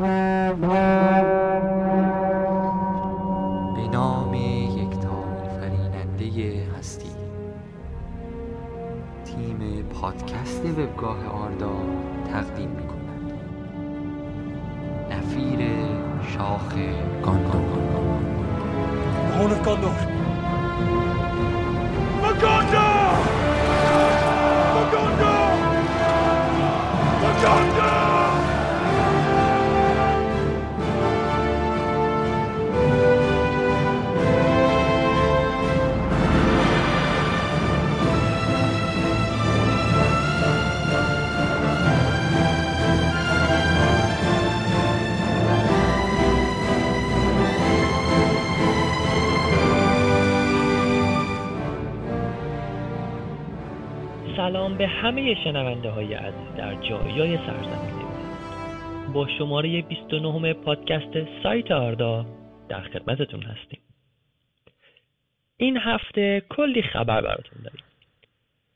به نام یکتا فریننده هستی تیم پادکست وبگاه آردا تقدیم می کند نفیر شاخ گاندور Horn. Maganda! Maganda! سلام به همه شنونده های عزیز در جایای سرزمین با شماره 29 پادکست سایت آردا در خدمتتون هستیم. این هفته کلی خبر براتون داریم.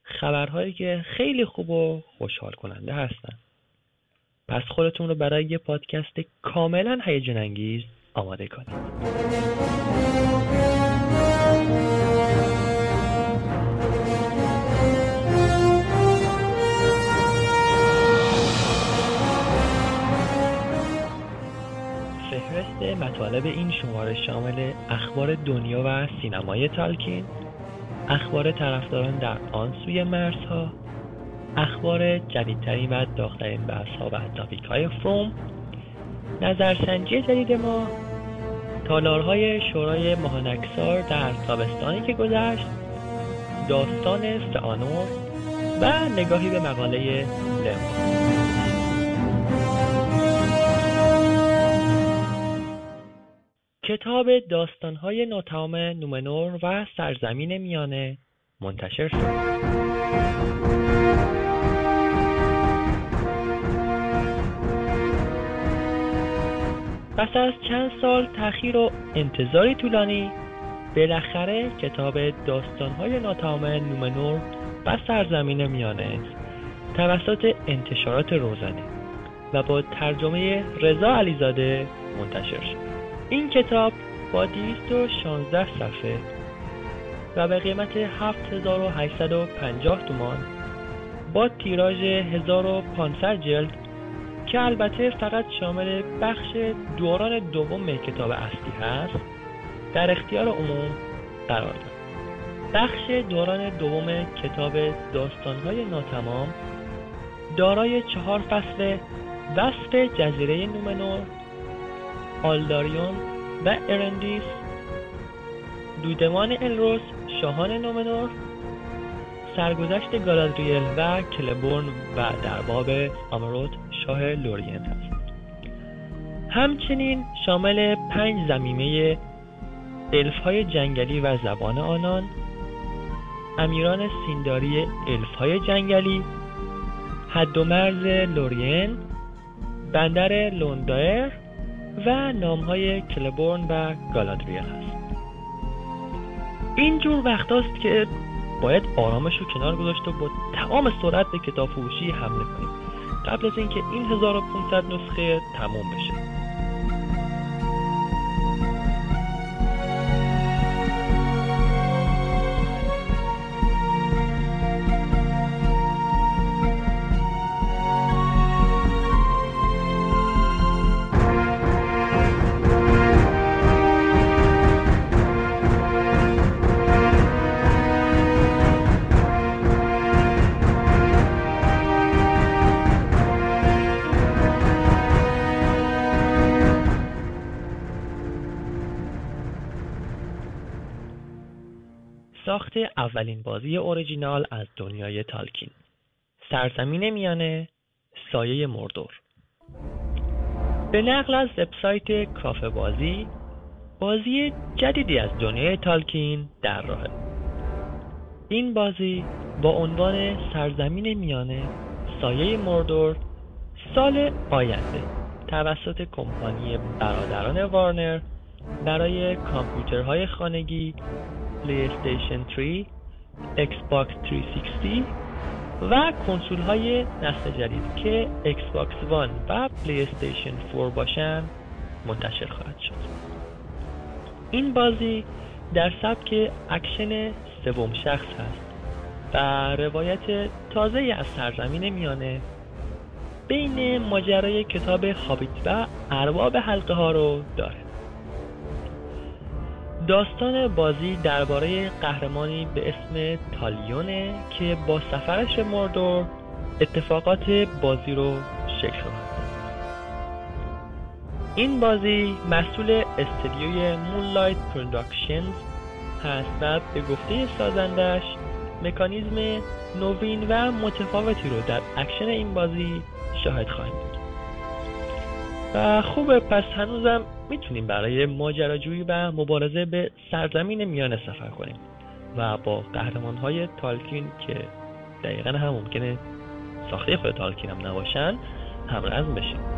خبرهایی که خیلی خوب و خوشحال کننده هستن. پس خودتون رو برای یه پادکست کاملا هیجان انگیز آماده کنید. فهرست مطالب این شماره شامل اخبار دنیا و سینمای تالکین اخبار طرفداران در آن سوی مرزها اخبار جدیدترین و داغترین بحثها و تاپیک های فروم نظرسنجی جدید ما تالارهای شورای ماهانکسار در تابستانی که گذشت داستان سانور و نگاهی به مقاله لما کتاب داستانهای ناتمام نومنور و سرزمین میانه منتشر شد. پس از چند سال تأخیر و انتظاری طولانی بالاخره کتاب داستانهای ناتمام نومنور و سرزمین میانه توسط انتشارات روزنه و با ترجمه رضا علیزاده منتشر شد. این کتاب با 216 صفحه و به قیمت 7850 تومان با تیراژ 1500 جلد که البته فقط شامل بخش دوران دوم کتاب اصلی هست در اختیار عموم قرار داد. بخش دوران دوم کتاب داستانهای ناتمام دارای چهار فصل وصف جزیره نومنور آلداریون و ارندیس دودمان الروس شاهان نومنور. سرگذشت گالادریل و کلبورن و در باب آمرود شاه لورین هست همچنین شامل پنج ضمیمه الف های جنگلی و زبان آنان امیران سینداری الف های جنگلی حد و مرز لورین بندر لوندایر و نامهای کلبورن و گالادریل هست. اینجور وقت است که باید آرامش رو کنار گذاشت و با تمام سرعت به کتاب فروشی حمله کنیم. قبل از اینکه این 1500 نسخه تموم بشه. اولین بازی اوریجینال از دنیای تالکین. سرزمین میانه سایه مردور. به نقل از وبسایت کافه بازی بازی جدیدی از دنیای تالکین در راهه این بازی با عنوان سرزمین میانه سایه مردور سال آینده توسط کمپانی برادران وارنر برای کامپیوترهای خانگی PlayStation 3 Xbox 360 و کنسول های نسل جدید که Xbox One و PlayStation 4 باشن منتشر خواهد شد. این بازی در سبک اکشن سوم شخص هست و روایت تازه از سرزمین میانه بین ماجرای کتاب هابیت و ارباب حلقه ها رو داره. داستان بازی درباره قهرمانی به اسم تالیونه که با سفرش مردور اتفاقات بازی رو شکل خواهد این بازی مسئول استدیوی Monolith Productions هست و به گفته سازندش مکانیزم نوین و متفاوتی رو در اکشن این بازی شاهد خواهیم. و خوبه پس هنوزم می‌تونیم برای ماجراجویی و مبارزه به سرزمین میانه سفر کنیم و با قهرمان های تالکین که دقیقا هم ممکنه ساخته خود تالکین هم نباشن همرزم بشیم.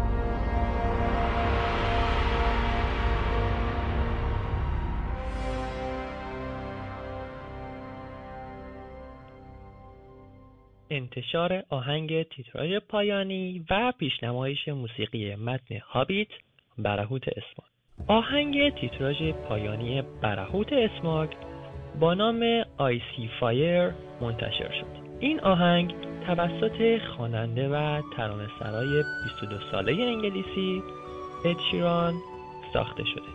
انتشار آهنگ تیترای پایانی و پیشنمایش موسیقی متن هابیت برهوت اسماگ آهنگ تیتراژ پایانی برهوت اسماگ با نام آیسی فایر منتشر شد. این آهنگ توسط خواننده و ترانه سرای 22 ساله انگلیسی ادشیران ساخته شده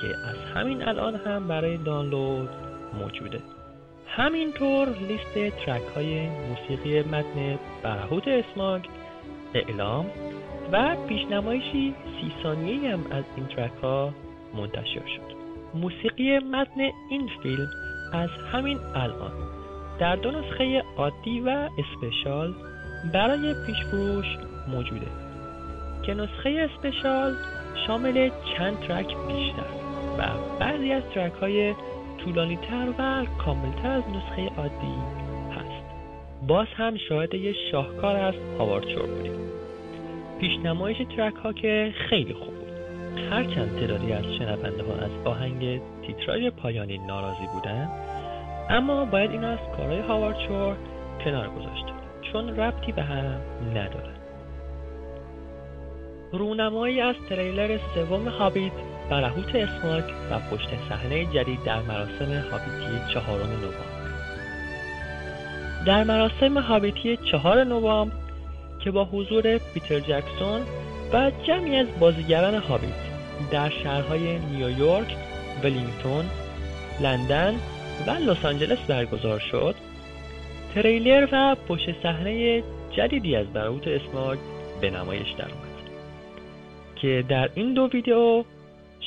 که از همین الان هم برای دانلود موجوده. همینطور لیست ترک های موسیقی متن برهوت اسماگ اعلام و پیشنمایشی سی ثانیه هم از این ترک ها منتشر شد. موسیقی متن این فیلم از همین الان در دو نسخه عادی و اسپشال برای پیش فروش موجوده. که نسخه اسپشال شامل چند ترک بیشتر و بعضی از ترک های طولانی تر و کاملتر از نسخه عادی هست. باز هم شاهد یه شاهکار از هاوارد شور بودیم. پیشنمایش ترک ها که خیلی خوب بود. هرچند تعدادی از شنونده ها از آهنگ تیتراژ پایانی ناراضی بودن اما باید اینو از کارهای هاوارد شور کنار گذاشت چون ربطی به هم ندارن رونمایی از تریلر سوم هابیت برهوت اسماک و پشت صحنه جدید در مراسم هابیتی چهارم نوامبر. در مراسم هابیتی چهار نوامبر که با حضور پیتر جکسون و جمعی از بازیگران هابیت در شهرهای نیویورک، ولینگتون، لندن و لس آنجلس برگزار شد تریلر و پشت صحنه جدیدی از برهوت اسماک به نمایش درآمد که در این دو ویدیو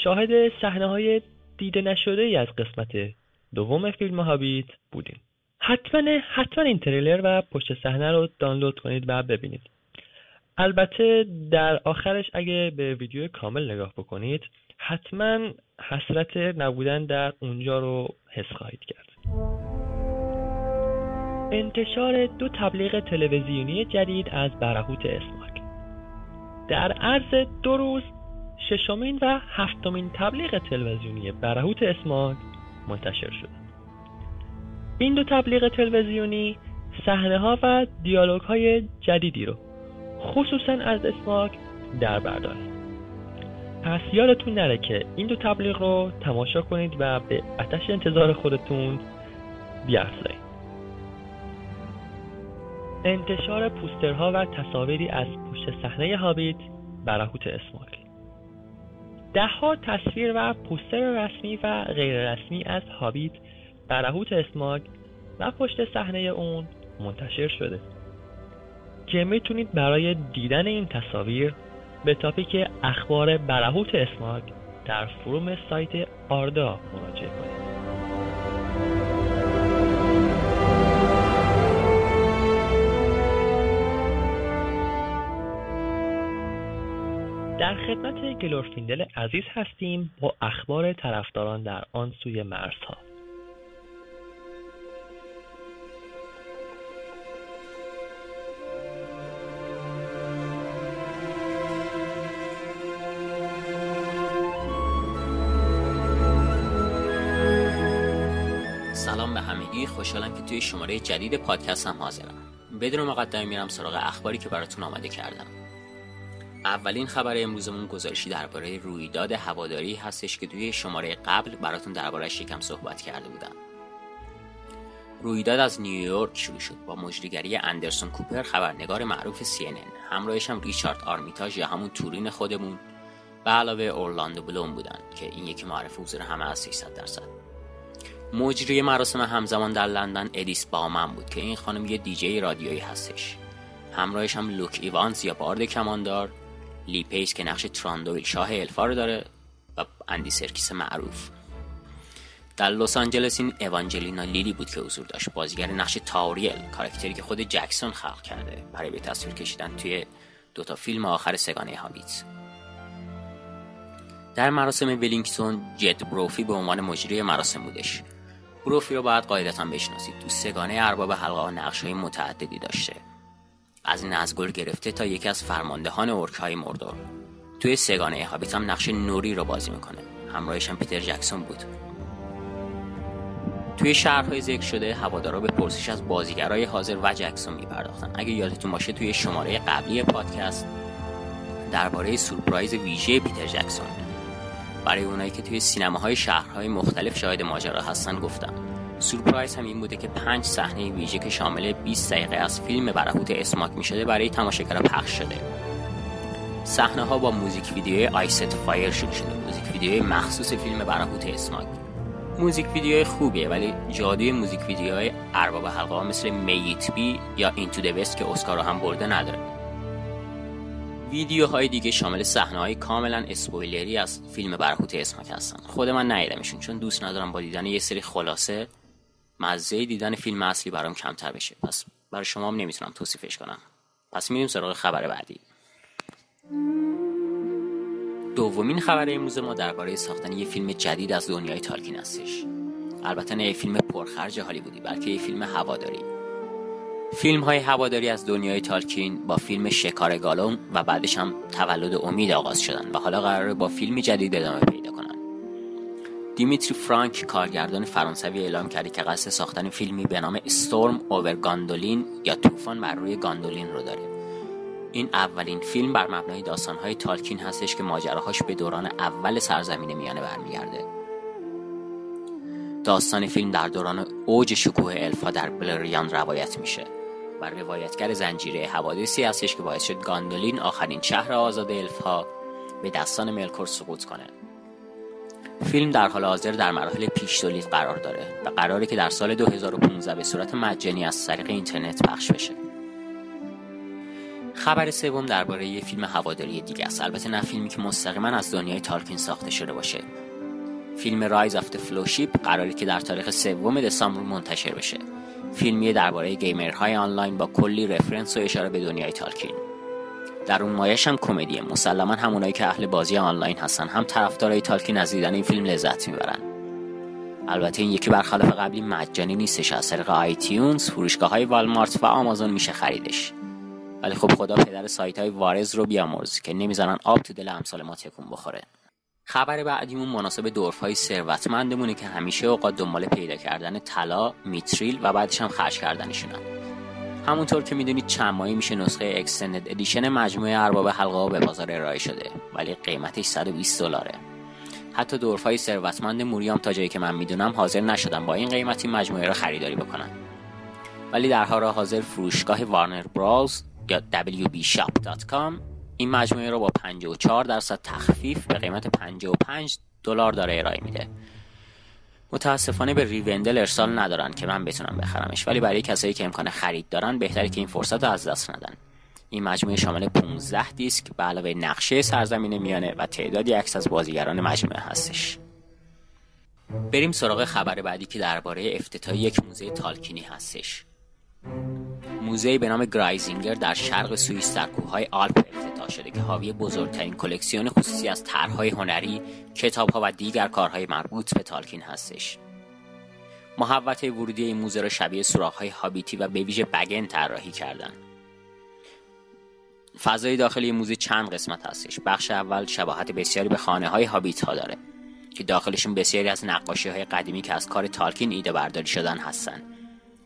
شاهد صحنه های دیده نشده ای از قسمت دوم فیلم هابیت بودیم. حتما حتما این تریلر و پشت صحنه رو دانلود کنید و ببینید. البته در آخرش اگه به ویدیو کامل نگاه بکنید حتما حسرت نبودن در اونجا رو حس خواهید کرد. انتشار دو تبلیغ تلویزیونی جدید از برهوت اسماک. در عرض دو روز ششمین و هفتمین تبلیغ تلویزیونی برهوت اسماک منتشر شد. این دو تبلیغ تلویزیونی صحنه ها و دیالوگ های جدیدی رو خصوصا از اسماک در بردارد پس یادتون نره که این دو تبلیغ رو تماشا کنید و به آتش انتظار خودتون بیافزایید انتشار پوسترها و تصاویری از پشت صحنه هابیت برهوت اسماک. دهها تصویر و پوستر رسمی و غیر رسمی از هابیت برهوت اسماگ و پشت صحنه اون منتشر شده. که می‌تونید برای دیدن این تصاویر به تاپیک اخبار برهوت اسماگ در فروم سایت آردا مراجعه کنید. در خدمت گلورفیندل عزیز هستیم با اخبار طرفداران در آن سوی مرزها. سلام به همگی خوشحالم که توی شماره جدید پادکست هم حاضرم. بدون مقدمه میرم سراغ اخباری که براتون آماده کردم. اولین خبر امروزمون گزارشی درباره رویداد هواداری هستش که توی شماره قبل براتون دربارهش یکم صحبت کرده بودم. رویداد از نیویورک شروع شد. با مجریگری اندرسون کوپر خبرنگار معروف CNN همراهش هم ریچارد آرمیتاژ یا همون تورین خودمون. به علاوه اورلاندو بلوم بودن که این یکی معرف حضور همه از 300 درصد. مجری مراسم همزمان در لندن ادیث بومن بود که این خانم یه دیجی رادیویی هستش. همراهش هم لوک ایوانز یا بارد کماندار. لی پیس که نقش تراندویل شاه الفا رو داره و اندی سرکیس معروف. در لس آنجلس این اوانجلینا لیلی بود که حضور داشت. بازیگر نقش تاوریل کاراکتری که خود جکسون خلق کرده. برای به تصویر کشیدن توی دوتا فیلم آخر سه‌گانه هابیت در مراسم ولینگتون جد بروفی به عنوان مجری مراسم بودش. بروفی رو باید قاعدتا بشناسید. تو سگانه ارباب حلقه ها نقش های متعددی داشته. از نزگل گرفته تا یکی از فرماندهان اورک های مردور. توی سگانه هابیت هم نقش نوری رو بازی می‌کنه. همراهش هم پیتر جکسون بود. توی شهرهای ذکر شده هوادارا به پرسش از بازیگرای حاضر و جکسون میپرداختن. اگه یادتون باشه توی شماره قبلی پادکست درباره سورپرایز ویژه پیتر جکسون برای اونایی که توی سینماهای شهرهای مختلف شاهد ماجرا هستن گفتم. سورپرایز هم این بوده که پنج صحنه ویژه که شامل 20 دقیقه از فیلم برهوت اسماک می شده برای تماشاگرها پخش شده. صحنه ها با موزیک ویدیوی I See Fire شروع شده. موزیک ویدیوی مخصوص فیلم برهوت اسماک. موزیک ویدیوهای خوبیه ولی جادوی موزیک ویدیوهای ارباب حلقه ها مثل May It Be یا Into the West که اسکار هم برده نداره. ویدیوهای دیگه شامل صحنه های کاملا اسپویلری از فیلم برهوت اسمک هستن. خود من ندیدمشون چون دوست ندارم با دیدن یه سری خلاصه مزه دیدن فیلم اصلی برام کمتر بشه. پس برای شما هم نمی‌تونم توصیفش کنم. پس میریم سراغ خبر بعدی. دومین خبر امروز ما درباره ساختن یه فیلم جدید از دنیای تالکین هستش. البته نه یه فیلم پرخرج هالیوودی بلکه یه فیلم هواداری. فیلم های هواداری از دنیای تالکین با فیلم شکار گالوم و بعدش هم تولد امید آغاز شدن و حالا قراره با فیلمی جدید ادامه پیدا کنن. دیمیتری فرانک کارگردان فرانسوی اعلام کرده که قصد ساختن فیلمی به نام استورم اوور گاندولین یا طوفان بر روی گاندولین رو داره. این اولین فیلم بر مبنای داستانهای تالکین هستش که ماجراهاش به دوران اول سرزمین میانه برمیگرده. داستان فیلم در دوران اوج شکوه الفا در بلریان روایت میشه و روایتگر زنجیره حوادثی هستش که باعث شد گاندولین آخرین شهر آزاد الفها به دستان ملکور سقوط کنه. فیلم در حال حاضر در مراحل پیش تولید قرار داره و قراره که در سال 2015 به صورت مجانی از طریق اینترنت پخش بشه. خبر سوم درباره یه فیلم هواداری دیگه است. البته نه فیلمی که مستقیما از دنیای تالکین ساخته شده باشه. فیلم Rise of Fellowship قراره که در تاریخ سوم دسامبر منتشر بشه. فیلمی درباره گیمرهای آنلاین با کلی reference و اشاره به دنیای تالکین. درون‌مایش هم کمدیه مسلما همونایی که اهل بازی آنلاین هستن. هم طرفدارای تالکین از دیدن این فیلم لذت می‌برن. البته این یکی برخلاف قبلی مجانی نیستش. از طریق iTunes فروشگاه های والمارت و آمازون میشه خریدش. ولی خب خدا پدر سایت های warez رو بیامرز که نمی‌زنن آب تو دل امثال ما تکون بخوره. خبر بعدیمون مناسب دورف های ثروتمندمونه که همیشه اوقات دنبال پیدا کردن طلا میتریل و بعدش هم خرج کردنشونن همونطور که می‌دونید چند ماهی میشه نسخه اکستندد ادیشن مجموعه ارباب حلقه به بازار ارائه شده ولی قیمتش 120 دلاره. حتی دورف های ثروتمند موریام تا جایی که من می‌دونم حاضر نشدن با این قیمتی مجموعه رو خریداری بکنن. ولی در حال حاضر فروشگاه وارنر براوز یا wbshop.com این مجموعه رو با 54 درصد تخفیف به قیمت 55 دلار داره ارائه میده. متاسفانه به ریوندل ارسال ندارن که من بتونم بخرمش. ولی برای کسایی که امکان خرید دارن بهتره که این فرصت رو از دست ندن. این مجموعه شامل 15 دیسک به علاوه نقشه سرزمین میانه و تعدادی عکس از بازیگران مجموعه هستش. بریم سراغ خبر بعدی که درباره افتتاح یک موزه تالکینی هستش. موزه به نام گرایزینگر در شرق سوئیس در کوههای آلپ افتتاح شده که حاوی بزرگترین کلکسیون خصوصی از طرحهای هنری، کتابها و دیگر کارهای مربوط به تالکین هستش. محوطه ورودی این موزه را شبیه سوراخ‌های هابیتی و به ویژه بگن طراحی کردن. فضای داخلی موزه چند قسمت هستش. بخش اول شباهت بسیاری به خانه های داره که داخلشون بسیاری از نقاشی های قدیمی که از کار تالکین ایده برداری شدن هستن.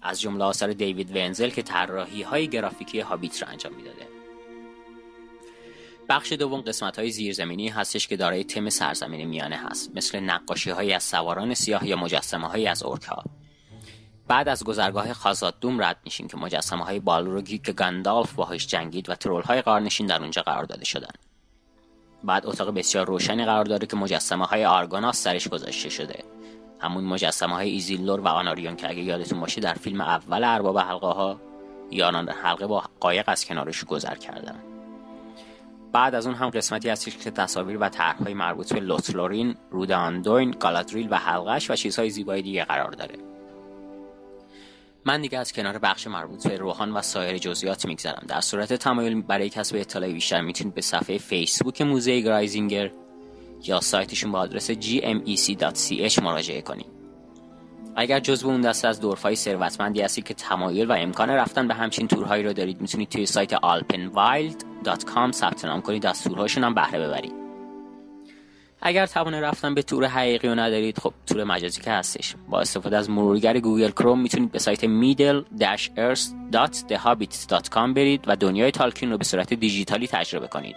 از جمله آثار دیوید ونزل که طراحی های گرافیکی هابیت را انجام می‌داده. بخش دوم قسمت های زیرزمینی هستش که دارای تم سرزمین میانه هست مثل نقاشی های از سواران سیاه یا مجسمه های از اورک ها بعد از گذرگاه خازادوم رد میشیم که مجسمه های بالروگی که گندالف باهاش جنگید و ترول های قارنشین در اونجا قرار داده شدن. بعد اتاق بسیار روشنی قرار داره که مجسمه های آرگوناس سرش گذاشته شده. همون مجسمه های ایزیلور و آناریون که اگه یادتون باشه در فیلم اول ارباب حلقه ها یاران حلقه با قایق از کنارش گذر کردن بعد از اون هم قسمتی هستش که تصاویر و طرحهای مربوط به لوتلورین، رود آندوین، گالادریل و حلقش و چیزهای زیبای دیگه قرار داره. من دیگه از کنار بخش مربوط به روحان و سایر جزئیات میگذرم در صورت تمایل برای کسب اطلاع بیشتر می‌تونید به صفحه فیسبوک موزه گرایزینگر یا سایتشون با آدرس gmec.ch مراجعه کنید اگر جزو اون دسته از دورفای ثروتمندی هستید که تمایل و امکان رفتن به همچین تورهایی رو دارید می‌تونید توی سایت alpenwild.com ثبت نام کنید از تورهاشون هم بهره ببرید اگر توانه رفتن به تور حقیقی رو ندارید خب تور مجازی که هستش. با استفاده از مرورگر گوگل کروم می‌تونید به سایت middle-earth.thehobbit.com برید و دنیای تالکین رو به صورت دیجیتالی تجربه کنید.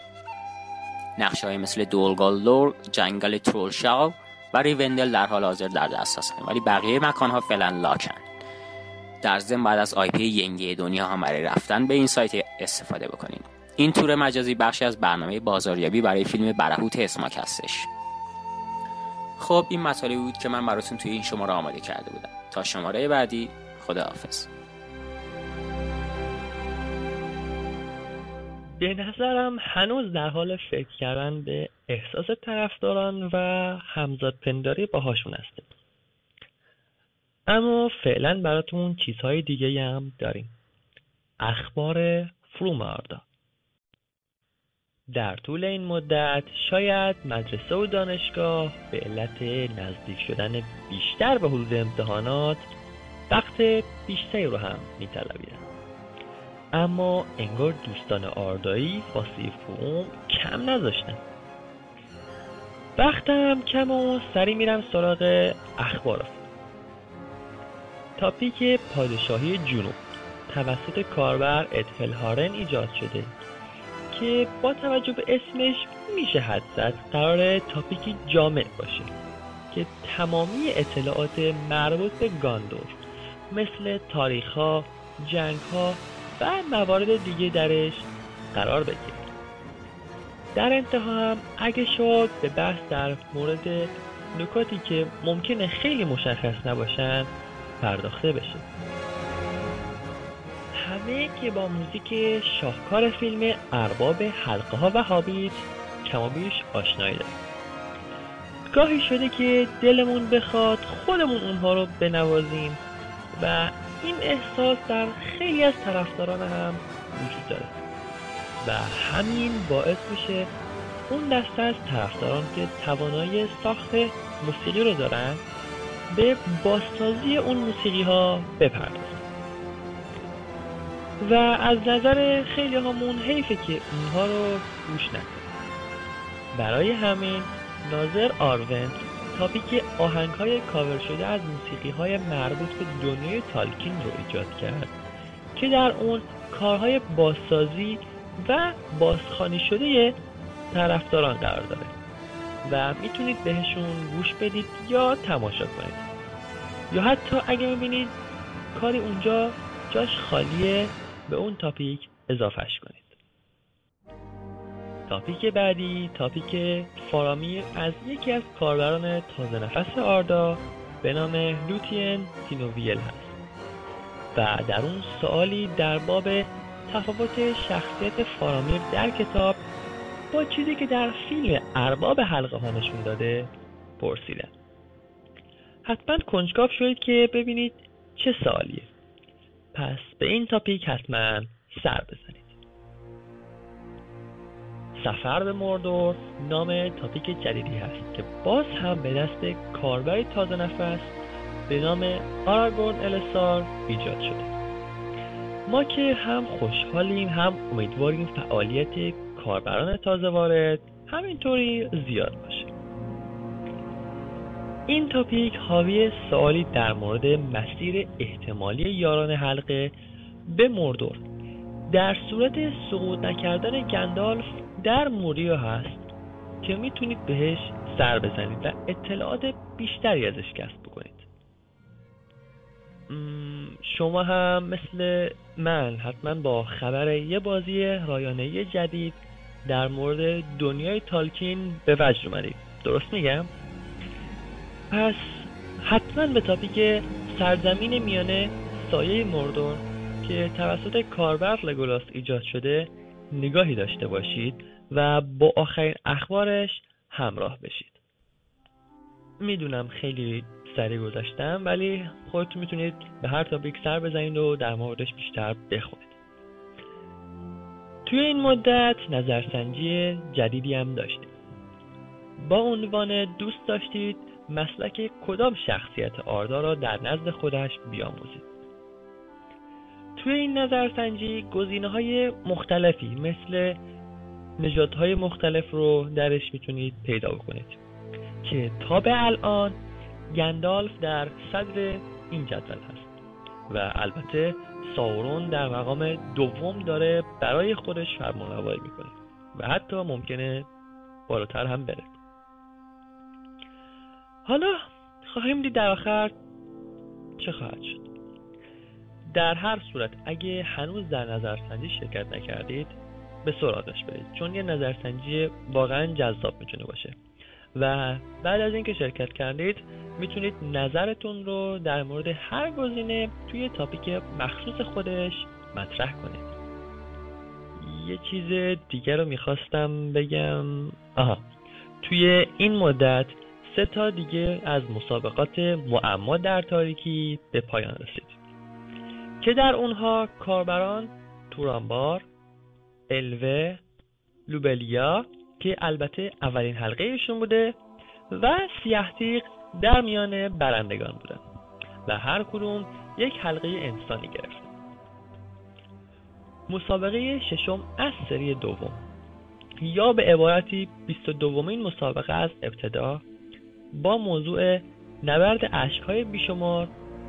نقشه مثل دول گولدور، جنگل ترولشاو و ریوندل در حال حاضر در دست هستن ولی بقیه مکان ها فعلا lock ان. در ضمن بعد از IP ینگی دنیا هم برای رفتن به این سایت استفاده بکنید این تور مجازی بخشی از برنامه بازاریابی برای فیلم برهوت اسماک هستش. خب این مطالبی بود که من براتون توی این شماره آماده کرده بودم. تا شماره بعدی خداحافظ. به نظرم هنوز در حال فکر کردن به احساس طرفداران و همزاد پنداری باهاشون هستیم. اما فعلا براتون چیزهای دیگه هم داریم. اخبار فروماردا. در طول این مدت شاید مدرسه و دانشگاه به علت نزدیک شدن بیشتر به حدود امتحانات وقت بیشتری رو هم میطلبیدن. اما انگار دوستان آردایی واسه فروم کم نذاشتن. وقتم کم و سری میرم سراغ اخبار. تاپیک پادشاهی جنوب. توسط کاربر ادهل هارن ایجاد شده که با توجه به اسمش میشه حد زد قرار تاپیکی جامع باشه که تمامی اطلاعات مربوط به گاندور مثل تاریخ ها، جنگ ها و موارد دیگه درش قرار بگیره در انتها هم اگه شد به بحث در مورد نکاتی که ممکنه خیلی مشخص نباشن پرداخته بشه. همه که با موزیک شاهکار فیلم ارباب حلقه ها و هابیت کمابیش آشنایی داریم. گاهی شده که دلمون بخواد خودمون اونها رو بنوازیم و این احساس در خیلی از طرفداران هم وجود داره. و همین باعث میشه اون دسته از طرفداران که توانایی ساخت موسیقی رو دارن به بازسازی اون موسیقی ها بپردازن. و از نظر خیلی همون حیفه که اونها رو گوش نکنن. برای همین ناظر آرون تاپیک آهنگ های کاور شده از موسیقی های مربوط به دنیای تالکین رو ایجاد کرد که در اون کارهای بازسازی و بازخانی شده طرفداران قرار داره. و می‌تونید بهشون گوش بدید یا تماشا کنید. یا حتی اگه می‌بینید کاری اونجا جاش خالیه به اون تاپیک اضافهش کنید. تاپیک بعدی تاپیک فارامی از یکی از کاربران تازه نفس آردا به نام لوتین تینوویل هست. و در اون سوالی در باب تفاوت شخصیت فارامیر در کتاب با چیزی که در فیلم ارباب حلقه ها نشون داده پرسیدن حتما کنجکاو شدید که ببینید چه سوالیه. پس به این تاپیک حتما سر بزنید. سفر به مردور نام تاپیک جدیدی هست که باز هم به دست کاربری تازه نفس به نام آراگون السار ایجاد شده. ما که هم خوشحالیم هم امیدواریم فعالیت کاربران تازه وارد همینطوری زیاد باشه. این تاپیک حاوی سوالی در مورد مسیر احتمالی یاران حلقه به مردور. در صورت سقوط نکردن گندالف در موریا هست که می‌تونید بهش سر بزنید و اطلاعات بیشتری ازش کسب بکنید. شما هم مثل من حتما با خبر یه بازی رایانه جدید در مورد دنیای تالکین به وجد اومدید. درست میگم؟ پس حتما به تاپیک سرزمین میانه سایه مردور که توسط کاربر لگولاس ایجاد شده نگاهی داشته باشید. و با آخرین اخبارش همراه بشید. می‌دونم خیلی سریع گذاشتم ولی خودتون می‌تونید به هر تاپیک سر بزنید و در موردش بیشتر بخونید. توی این مدت نظرسنجی جدیدی هم داشتیم. با عنوان دوست داشتید مسلک کدام شخصیت آردا را در نزد خودش بیاموزید؟ توی این نظرسنجی گزینه های مختلفی مثل نژادهای مختلف رو درش می‌تونید پیدا کنید که تا به الان گندالف در صدر این جدول هست. و البته ساورون در مقام دوم داره برای خودش فرمانروایی می‌کنه. و حتی ممکنه بالاتر هم بره. حالا خواهیم دید در آخر چه خواهد شد. در هر صورت اگه هنوز در نظرسنجی شرکت نکردید به سراغش برید. چون یه نظرسنجی واقعا جذاب می‌تونه باشه. و بعد از اینکه شرکت کردید می‌تونید نظرتون رو در مورد هر گزینه توی تاپیک مخصوص خودش مطرح کنید. یه چیز دیگر رو می‌خواستم بگم. آها. توی این مدت سه تا دیگه از مسابقات معما در تاریکی به پایان رسید. که در اونها کاربران تورانبار الوه لوبلیا که البته اولین حلقه ایشون بوده و سیاهتیق در میان برندگان بودن و هر کدوم یک حلقه انسانی گرفتن مسابقه ششم از سری دوم. یا به عبارتی 22 دومین مسابقه از ابتدا با موضوع نبرد اشکهای بیشمار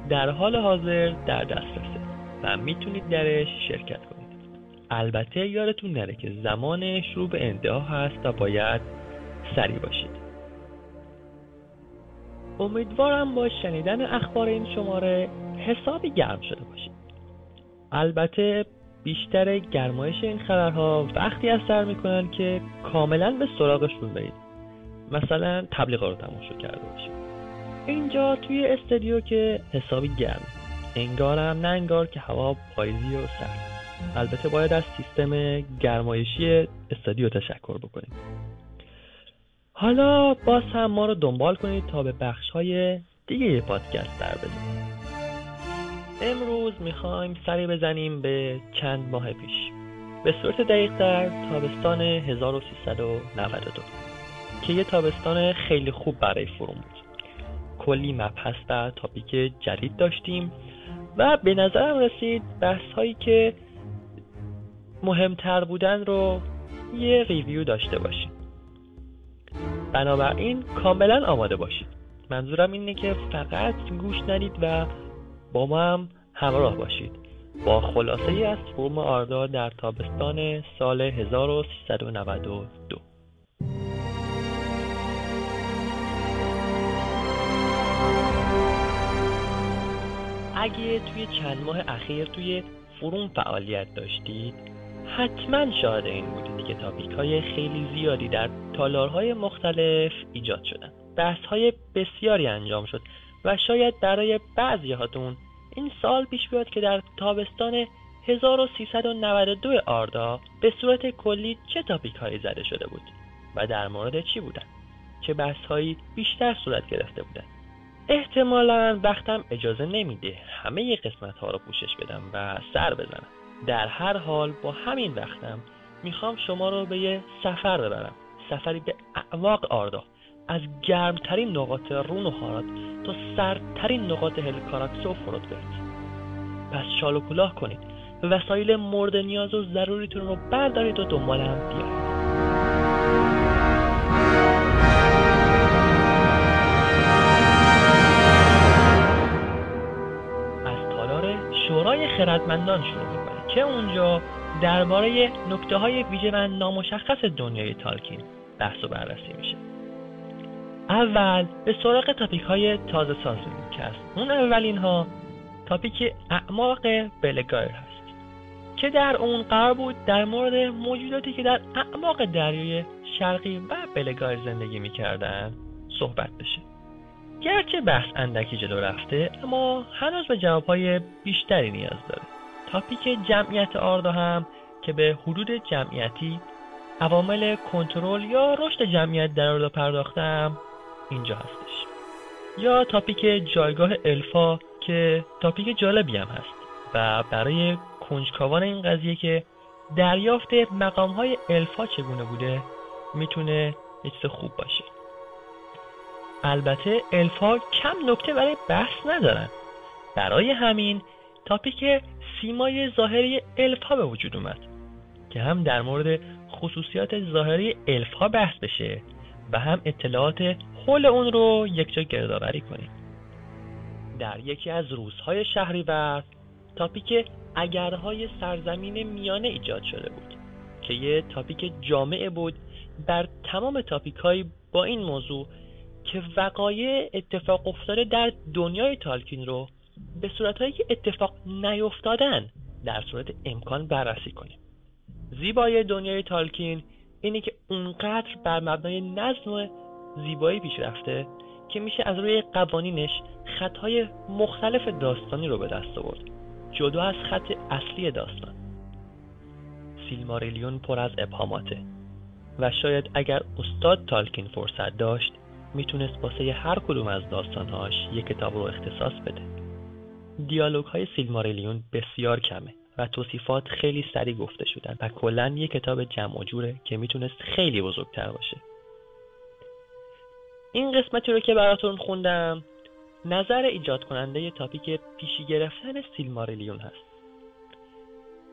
در حال حاضر در دسترسه و می‌تونید درش شرکت کنید. البته یادتون نره که زمان شروع به انتها هست و باید سریع باشید. امیدوارم با شنیدن اخبار این شماره حسابی گرم شده باشید. البته بیشتر گرمایش این خبرها وقتی اثر می‌کنن که کاملا به سراغشون برید. مثلا تبلیغا رو تماشا کرده باشید. اینجا توی استودیو که حسابی گرم. انگارم نه انگار که هوا پاییزی و سرد البته باید از سیستم گرمایشی استادیو تشکر بکنیم. حالا باز هم ما رو دنبال کنید تا به بخش های دیگه پادکست در بزنیم امروز می‌خوایم سری بزنیم به چند ماه پیش. به صورت دقیق در تابستان 1392 که یه تابستان خیلی خوب برای فروم بود. کلی مبحث و تاپیک جدید داشتیم و به نظرم رسید بحث هایی که مهمتر بودن رو یه ریویو داشته باشید. بنابراین کاملا آماده باشید. منظورم اینه که فقط گوش ندید و با ما هم همراه باشید. با خلاصه ای از فروم آردا در تابستان سال 1392 اگه توی چند ماه اخیر توی فروم فعالیت داشتید حتما شاهد این بودید که تاپیک های خیلی زیادی در تالارهای مختلف ایجاد شدن. بحث های بسیاری انجام شد و شاید برای بعضی هاتون این سال پیش بیاد که در تابستان 1392 آردا به صورت کلی چه تاپیک هایی زده شده بود و در مورد چی بودن؟ چه بحث هایی بیشتر صورت گرفته بودن؟ احتمالا وقتم اجازه نمیده همه قسمت ها رو پوشش بدم و سر بزنم. در هر حال با همین وقتم می‌خوام شما رو به یه سفر ببرم. سفری به اعماق آردا از گرمترین نقاط رون و هارات تا سردترین نقاط هلکاراکس و فرودبرت پس شال و کلاه کنید. وسایل مورد نیاز و ضروریتون رو بردارید و دنبالم بیایید. سیاستمداران شروع می‌کنه. که اونجا؟ درباره نکته های ویژه و نامشخص دنیای تالکین بحث و بررسی میشه. اول به سراغ تاپیک های تازه ساز اون اولین ها تاپیک اعماق بلگایر هست. که در اون قرار بود در مورد موجوداتی که در اعماق دریای شرقی و بلگایر زندگی می‌کردن صحبت بشه. گرچه بحث اندکی جلو رفته اما هنوز به جوابهای بیشتری نیاز داره تاپیک جمعیت آردا هم که به حدود جمعیتی عوامل کنترل یا رشد جمعیت در آردا پرداختم اینجا هستش. یا تاپیک جایگاه الفا که تاپیک جالبی هم هست و برای کنجکاوان این قضیه که دریافت مقام های الفا چگونه بوده می‌تونه یه خوب باشه. البته الفا کم نکته برای بحث ندارن. برای همین تاپیک سیمای ظاهری الفا به وجود اومد که هم در مورد خصوصیات ظاهری الفا بحث بشه و هم اطلاعات حول اون رو یک جا گردآوری کنیم. در یکی از روزهای شهریور تاپیک اگرهای سرزمین میانه ایجاد شده بود که یه تاپیک جامعه بود. بر تمام تاپیک با این موضوع که وقایع اتفاق افتاده در دنیای تالکین رو به صورتهایی که اتفاق نیفتادن در صورت امکان بررسی کنیم. زیبایی دنیای تالکین اینه که اونقدر بر مبنای نظم زیبایی پیش رفته که میشه از روی قوانینش خطهای مختلف داستانی رو به دست آورد جدا از خط اصلی داستان. سیلماریلیون پر از ابهاماته و شاید اگر استاد تالکین فرصت داشت می‌تونست واسه هر کدوم از داستانهاش یک کتاب رو اختصاص بده. دیالوگ های سیلماریلیون بسیار کمه و توصیفات خیلی سریع گفته شدن و کلا یک کتاب جمع و جوره که می‌تونست خیلی بزرگتر باشه. این قسمتی رو که براتون خوندم نظر ایجاد کننده تاپیک پیشی گرفتن سیلماریلیون هست.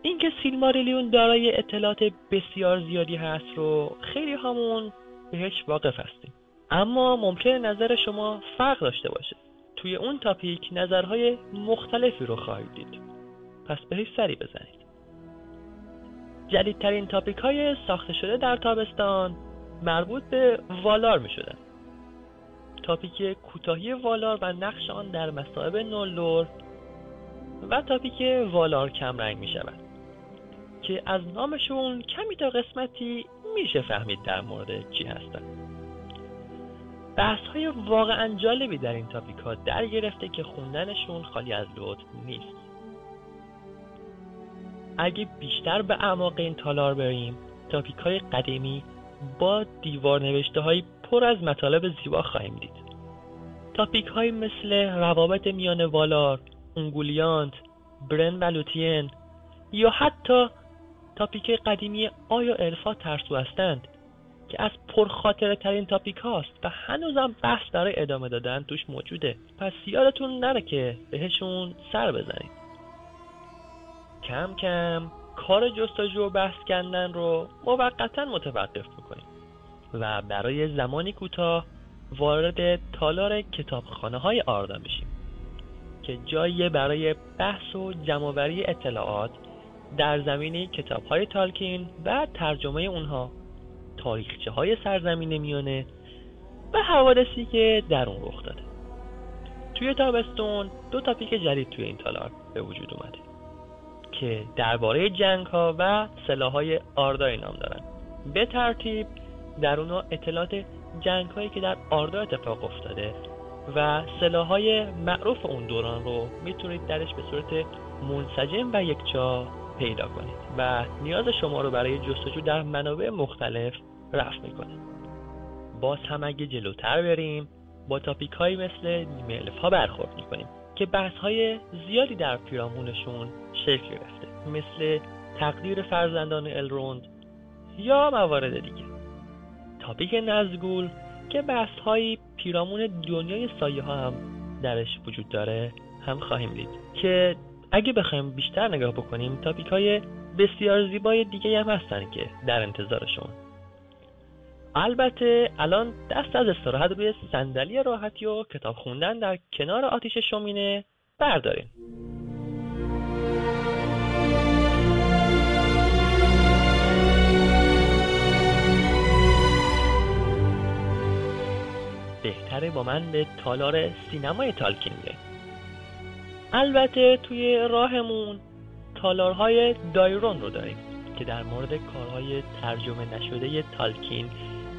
اینکه سیلماریلیون دارای اطلاعات بسیار زیادی هست رو خیلی همون بهش واقف هستیم. اما ممکن نظر شما فرق داشته باشه. توی اون تاپیک نظرهای مختلفی رو خواهید دید. پس بهش سری بزنید. جدیدترین تاپیک های ساخته شده در تابستان مربوط به والار می شدن تاپیک کوتاهی والار و نقش آن در مصائب نولور و تاپیک والار کم رنگ می شود که از نامشون کمی تا قسمتی میشه فهمید در مورد چی هستن. بحث های واقعا جالبی در این تاپیک ها در گرفته که خوندنشون خالی از لطف نیست. اگه بیشتر به اعماق این تالار بریم تاپیک های قدیمی با دیوار نوشته های پر از مطالب زیبا خواهیم دید. تاپیک های مثل روابط میان والار، اونگولیانت، برن و لوتین یا حتی تاپیک قدیمی آیا الفا ترسو هستند که از پرخاطره ترین تاپیک هاست و هنوزم بحث برای ادامه دادن توش موجوده. پس یادتون نره که بهشون سر بزنید کم کم کار جستجو و بحث کردن رو موقتا متوقف می‌کنیم و برای زمانی کوتاه وارد تالار کتابخانه های آردا میشیم که جایی برای بحث و جمعوری اطلاعات در زمینه کتاب های تالکین و ترجمه اونها تاریخچه های سرزمین میانه و حوادثی که در اون رخ داده. توی تابستون دو تاپیک جدید توی این تالار به وجود اومده که درباره جنگ ها و سلاح های آردای نام دارن. به ترتیب در اونا اطلاعات جنگ هایی که در آردا اتفاق افتاده و سلاح های معروف اون دوران رو می‌تونید درش به صورت منسجم و یکجا پیدا کنید و نیاز شما رو برای جستجو در منابع مختلف رفع می‌کنه. باز هم اگه جلوتر بریم با تاپیک هایی مثل نیمه ها برخورد می‌کنیم که بحث های زیادی در پیرامونشون شکل گرفته مثل تقدیر فرزندان الروند یا موارد دیگه. تاپیک نزگول که بحث های پیرامون دنیای سایه ها هم درش وجود داره هم خواهیم دید که اگه بخوایم بیشتر نگاه بکنیم تاپیک های بسیار زیبای دیگه هم هستن که در انتظار شما البته الان دست از استراحت روی صندلی راحتی و کتاب خوندن در کنار آتیش شومینه برداریم. بهتره با من به تالار سینمای تالکین بریم البته توی راهمون تالارهای دایرون رو داریم که در مورد کارهای ترجمه نشده تالکین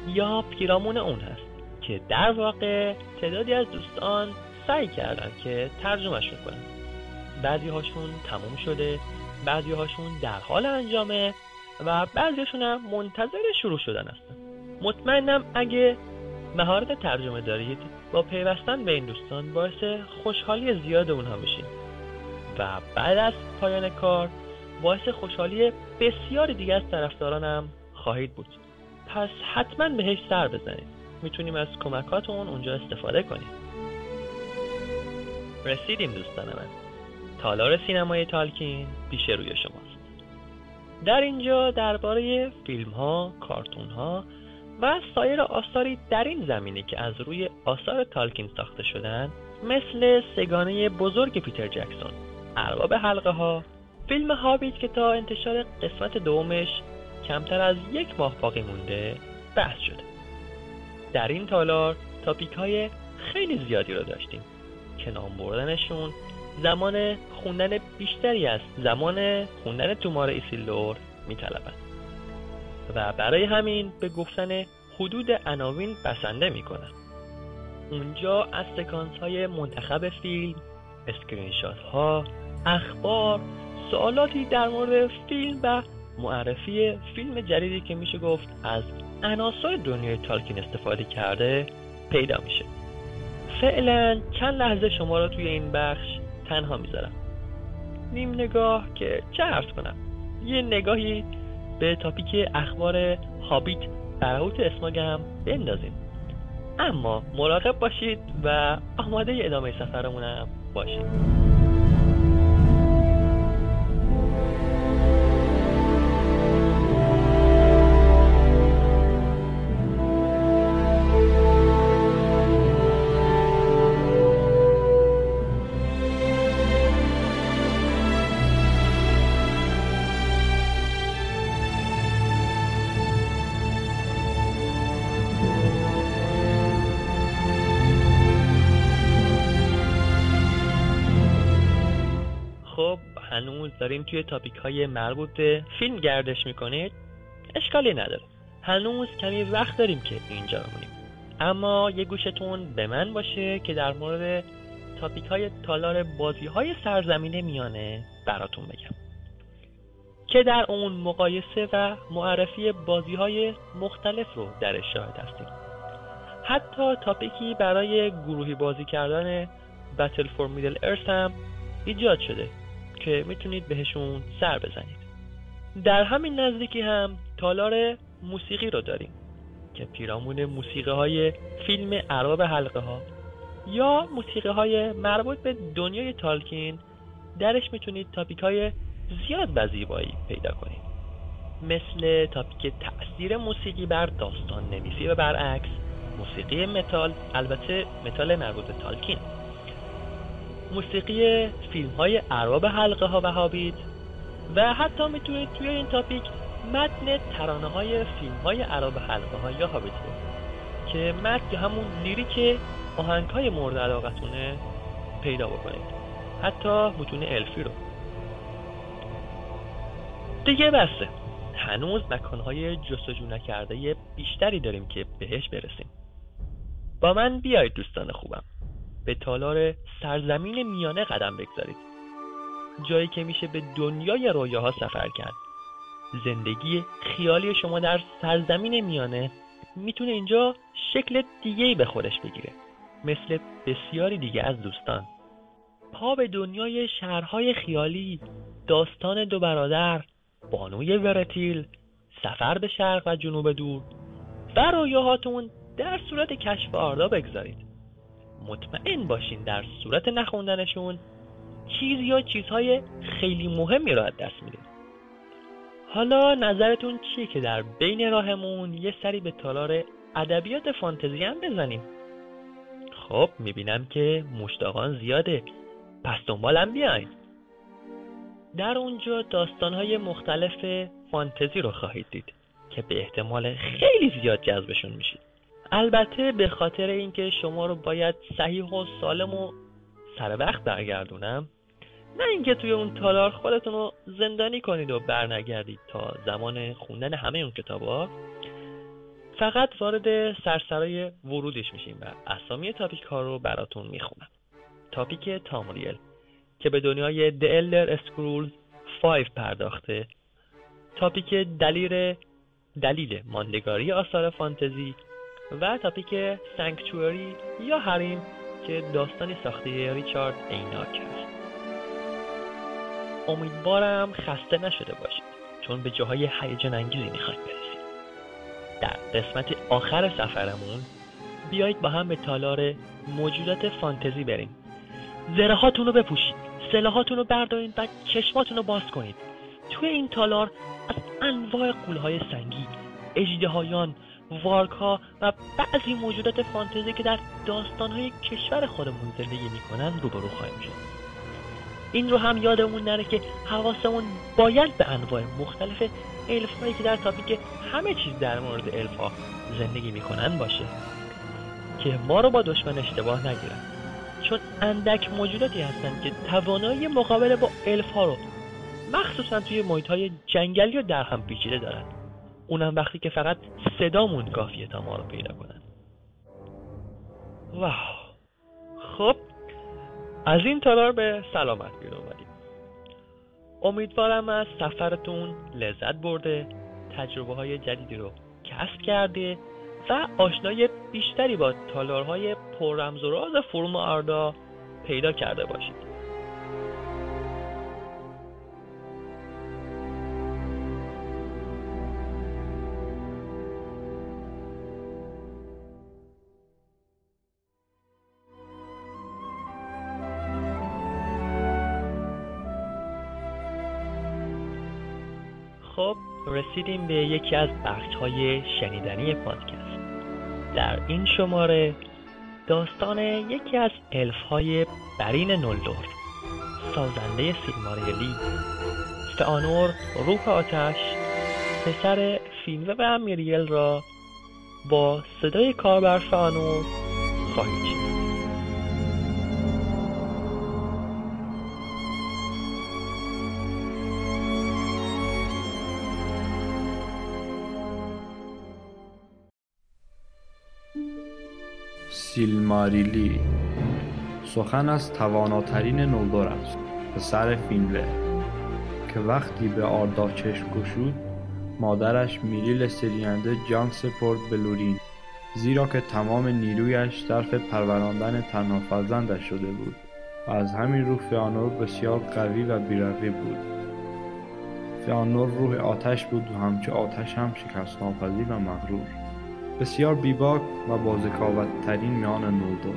یا پیرامون اون هست که در واقع تعدادی از دوستان سعی کردن که ترجمهشون کنن. بعضی هاشون تموم شده بعضی هاشون در حال انجامه و بعضیشون هم منتظر شروع شدن هستن. مطمئنم اگه مهارت ترجمه دارید با پیوستن به این دوستان باعث خوشحالی زیاد اونها میشین و بعد از پایان کار باعث خوشحالی بسیاری دیگه از طرفدارانم خواهید بود. پس حتما بهش سر بزنید. می‌تونیم از کمکاتون اونجا استفاده کنیم. رسیدیم دوستان من. تالار سینمای تالکین پیش روی شماست. در اینجا درباره فیلم ها، کارتون ها و سایر آثاری در این زمینه که از روی آثار تالکین ساخته شدن مثل سه‌گانه بزرگ پیتر جکسون ارباب حلقه ها فیلم هابیت که تا انتشار قسمت دومش کمتر از یک ماه باقی مونده بحث شده. در این تالار topic های خیلی زیادی رو داشتیم که نام بردنشون زمان خوندن بیشتری از زمان خوندن تومار ایسیلور می‌طلبد. و برای همین به گفتن حدود عناوین بسنده می‌کنن اونجا از سکانس های منتخب فیلم اسکرین ها اخبار سوالاتی در مورد فیلم و معرفی فیلم جدیدی که میشه گفت از عناصر دنیای تالکین استفاده کرده پیدا میشه. فعلا چند لحظه شما را توی این بخش تنها می‌ذارم. نیم نگاه که چه عرض کنم؟ یه نگاهی به تاپیک اخبار هابیت برهوت اسماگ هم بندازیم. اما مراقب باشید و آماده ادامه سفرمونم باشید. داریم توی تاپیک های مربوط به فیلم گردش می‌کنید اشکالی نداره. هنوز کمی وقت داریم که اینجا بمونیم. اما یه گوشتون به من باشه که در مورد تاپیک های تالار بازی های سرزمین میانه براتون بگم. که در اون مقایسه و معرفی بازی های مختلف رو در شاهد هستیم حتی تاپیکی برای گروهی بازی کردن بتل فور میدل ارث هم ایجاد شده. که می‌تونید بهشون سر بزنید. در همین نزدیکی هم تالار موسیقی رو داریم که پیرامون موسیقی های فیلم ارباب حلقه ها یا موسیقی های مربوط به دنیای تالکین درش می‌تونید تاپیک های زیاد و زیبایی پیدا کنید. مثل تاپیک تاثیر موسیقی بر داستان نویسی و برعکس موسیقی متال البته متال مربوط به تالکین. موسیقی فیلم های ارباب حلقه ها و هابیت و حتی می‌تونید توی این topic متن ترانه های فیلم های ارباب حلقه ها یا هابیت رو. که متن همون lyric آهنگ های مورد علاقتونه پیدا بکنید حتی متون الفی رو. دیگه بسته هنوز مکانهای جستجو نکرده بیشتری داریم که بهش برسیم. با من بیایید دوستان خوبم. به تالار سرزمین میانه قدم بگذارید. جایی که میشه به دنیای رویاها سفر کرد. زندگی خیالی شما در سرزمین میانه می‌تونه اینجا شکل دیگهی به خودش بگیره مثل بسیاری دیگه از دوستان. پا به دنیای شهرهای خیالی داستان دو برادر بانوی ورتیل سفر به شرق و جنوب دور و رویاهاتون در صورت کشف آردا بگذارید. مطمئن باشین در صورت نخوندنشون چیز یا چیزهای خیلی مهمی رو از دست میدین. حالا نظرتون چیه که در بین راهمون یه سری به تالار ادبیات فانتزی هم بزنیم؟ خب می‌بینم که مشتاقان زیاده. پس دنبالم بیاین. در اونجا داستانهای مختلف فانتزی رو خواهید دید که به احتمال خیلی زیاد جذبشون میشید البته به خاطر اینکه شما رو باید صحیح و سالم و سر وقت برگردونم نه اینکه توی اون تالار خودتون رو زندانی کنید و برنگردید تا زمان خوندن همه اون کتابا. فقط وارد سرسرای ورودش میشیم و اسامی تاپیک ها رو براتون می‌خونم. تاپیک تامریل که به دنیای The Elder Scrolls 5 پرداخته. تاپیک دلیل دلیل ماندگاری آثار فانتزی و تاپیک سانکچوری یا حریم که داستانی ساخته ریچارد ایناک هست. امیدوارم خسته نشده باشید چون به جاهای هیجان انگیزی می‌خوایم برسیم. در قسمت آخر سفرمون بیایید با هم به تالار موجودات فانتزی بریم. زره رو بپوشید سلاحاتون رو بردارید و چشماتون رو باز کنید. توی این تالار از انواع قولهای سنگی اجدهایان وارکا و بعضی موجودات فانتزی که در داستانهای کشور خودمون زندگی می‌کنن روبرو خواهیم شد. این رو هم یادمون نره که حواسمون باید به انواع مختلف الف هایی که در تاپیک همه چیز در مورد الف ها زندگی می‌کنن باشه. که ما رو با دشمن اشتباه نگیرن. چون اندک موجوداتی هستن که توانایی مقابله با الف ها رو مخصوصا توی محیط های جنگلی و در هم پیچیده دارن. اونم وقتی که فقط صدامون کافیه تا ما رو پیدا کنن. واو. خب از این تالار به سلامت بیرون اومدیم. امیدوارم از سفرتون لذت برده تجربه های جدیدی رو کسب کرده و آشنایی بیشتری با تالارهای پر رمز و راز فروم آردا پیدا کرده باشید. رسیدیم به یکی از بخش های شنیدنی پادکست. در این شماره داستان یکی از الف های برین نولدور سازنده سیلماریلی فانور روح آتش پسر فینوه و میریل را با صدای کاربر فانور خواهید شد سیلماریلی سخن از تواناترین نولدور است پسر فینوه که وقتی به آردا چشم گشود مادرش میریل سرینده جان سپرد به لورین زیرا که تمام نیرویش صرف پروراندن تنها فرزندش شده بود و از همین رو فیانور بسیار قوی و بیرقی بود. فیانور روح آتش بود و همچه آتش هم شکست ناپذیر و مغرور. بسیار بیباک و بازکاوترین میان نولدور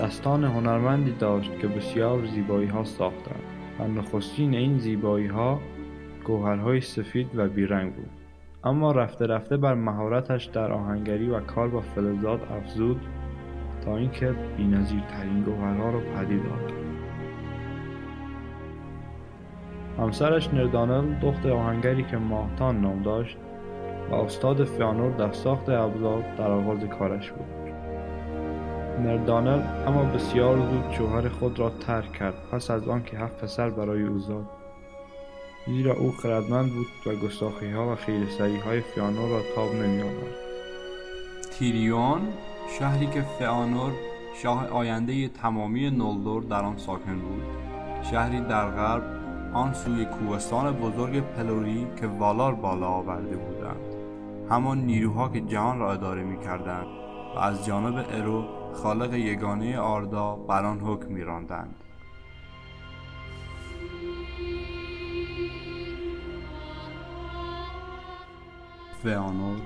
دستان هنرمندی داشت که بسیار زیبایی ها ساختند و نخستین این زیبایی ها گوهرهای سفید و بیرنگ بود. اما رفته رفته بر مهارتش در آهنگری و کار با فلزات افزود تا اینکه بینظیرترین گوهرها را پدید آورد. همسرش نردانل دختر آهنگری که ماهتان نام داشت و استاد فیانور در ساخت ابزار در آغاز کارش بود. نردانل اما بسیار زود شوهر خود را ترک کرد پس از آنکه هفت پسر برای او زاد. زیرا او خردمند بود و گستاخی ها و خیرسری های فیانور را تاب نمی آورد تیریون شهری که فیانور شاه آینده تمامی نولدور در آن ساکن بود. شهری در غرب آن سوی کوهستان بزرگ پلوری که والار بالا آورده بودند. همان نیروها که جهان را اداره می کردند و از جانب ارو خالق یگانه آردا بر آن حکم می راندند. فئانور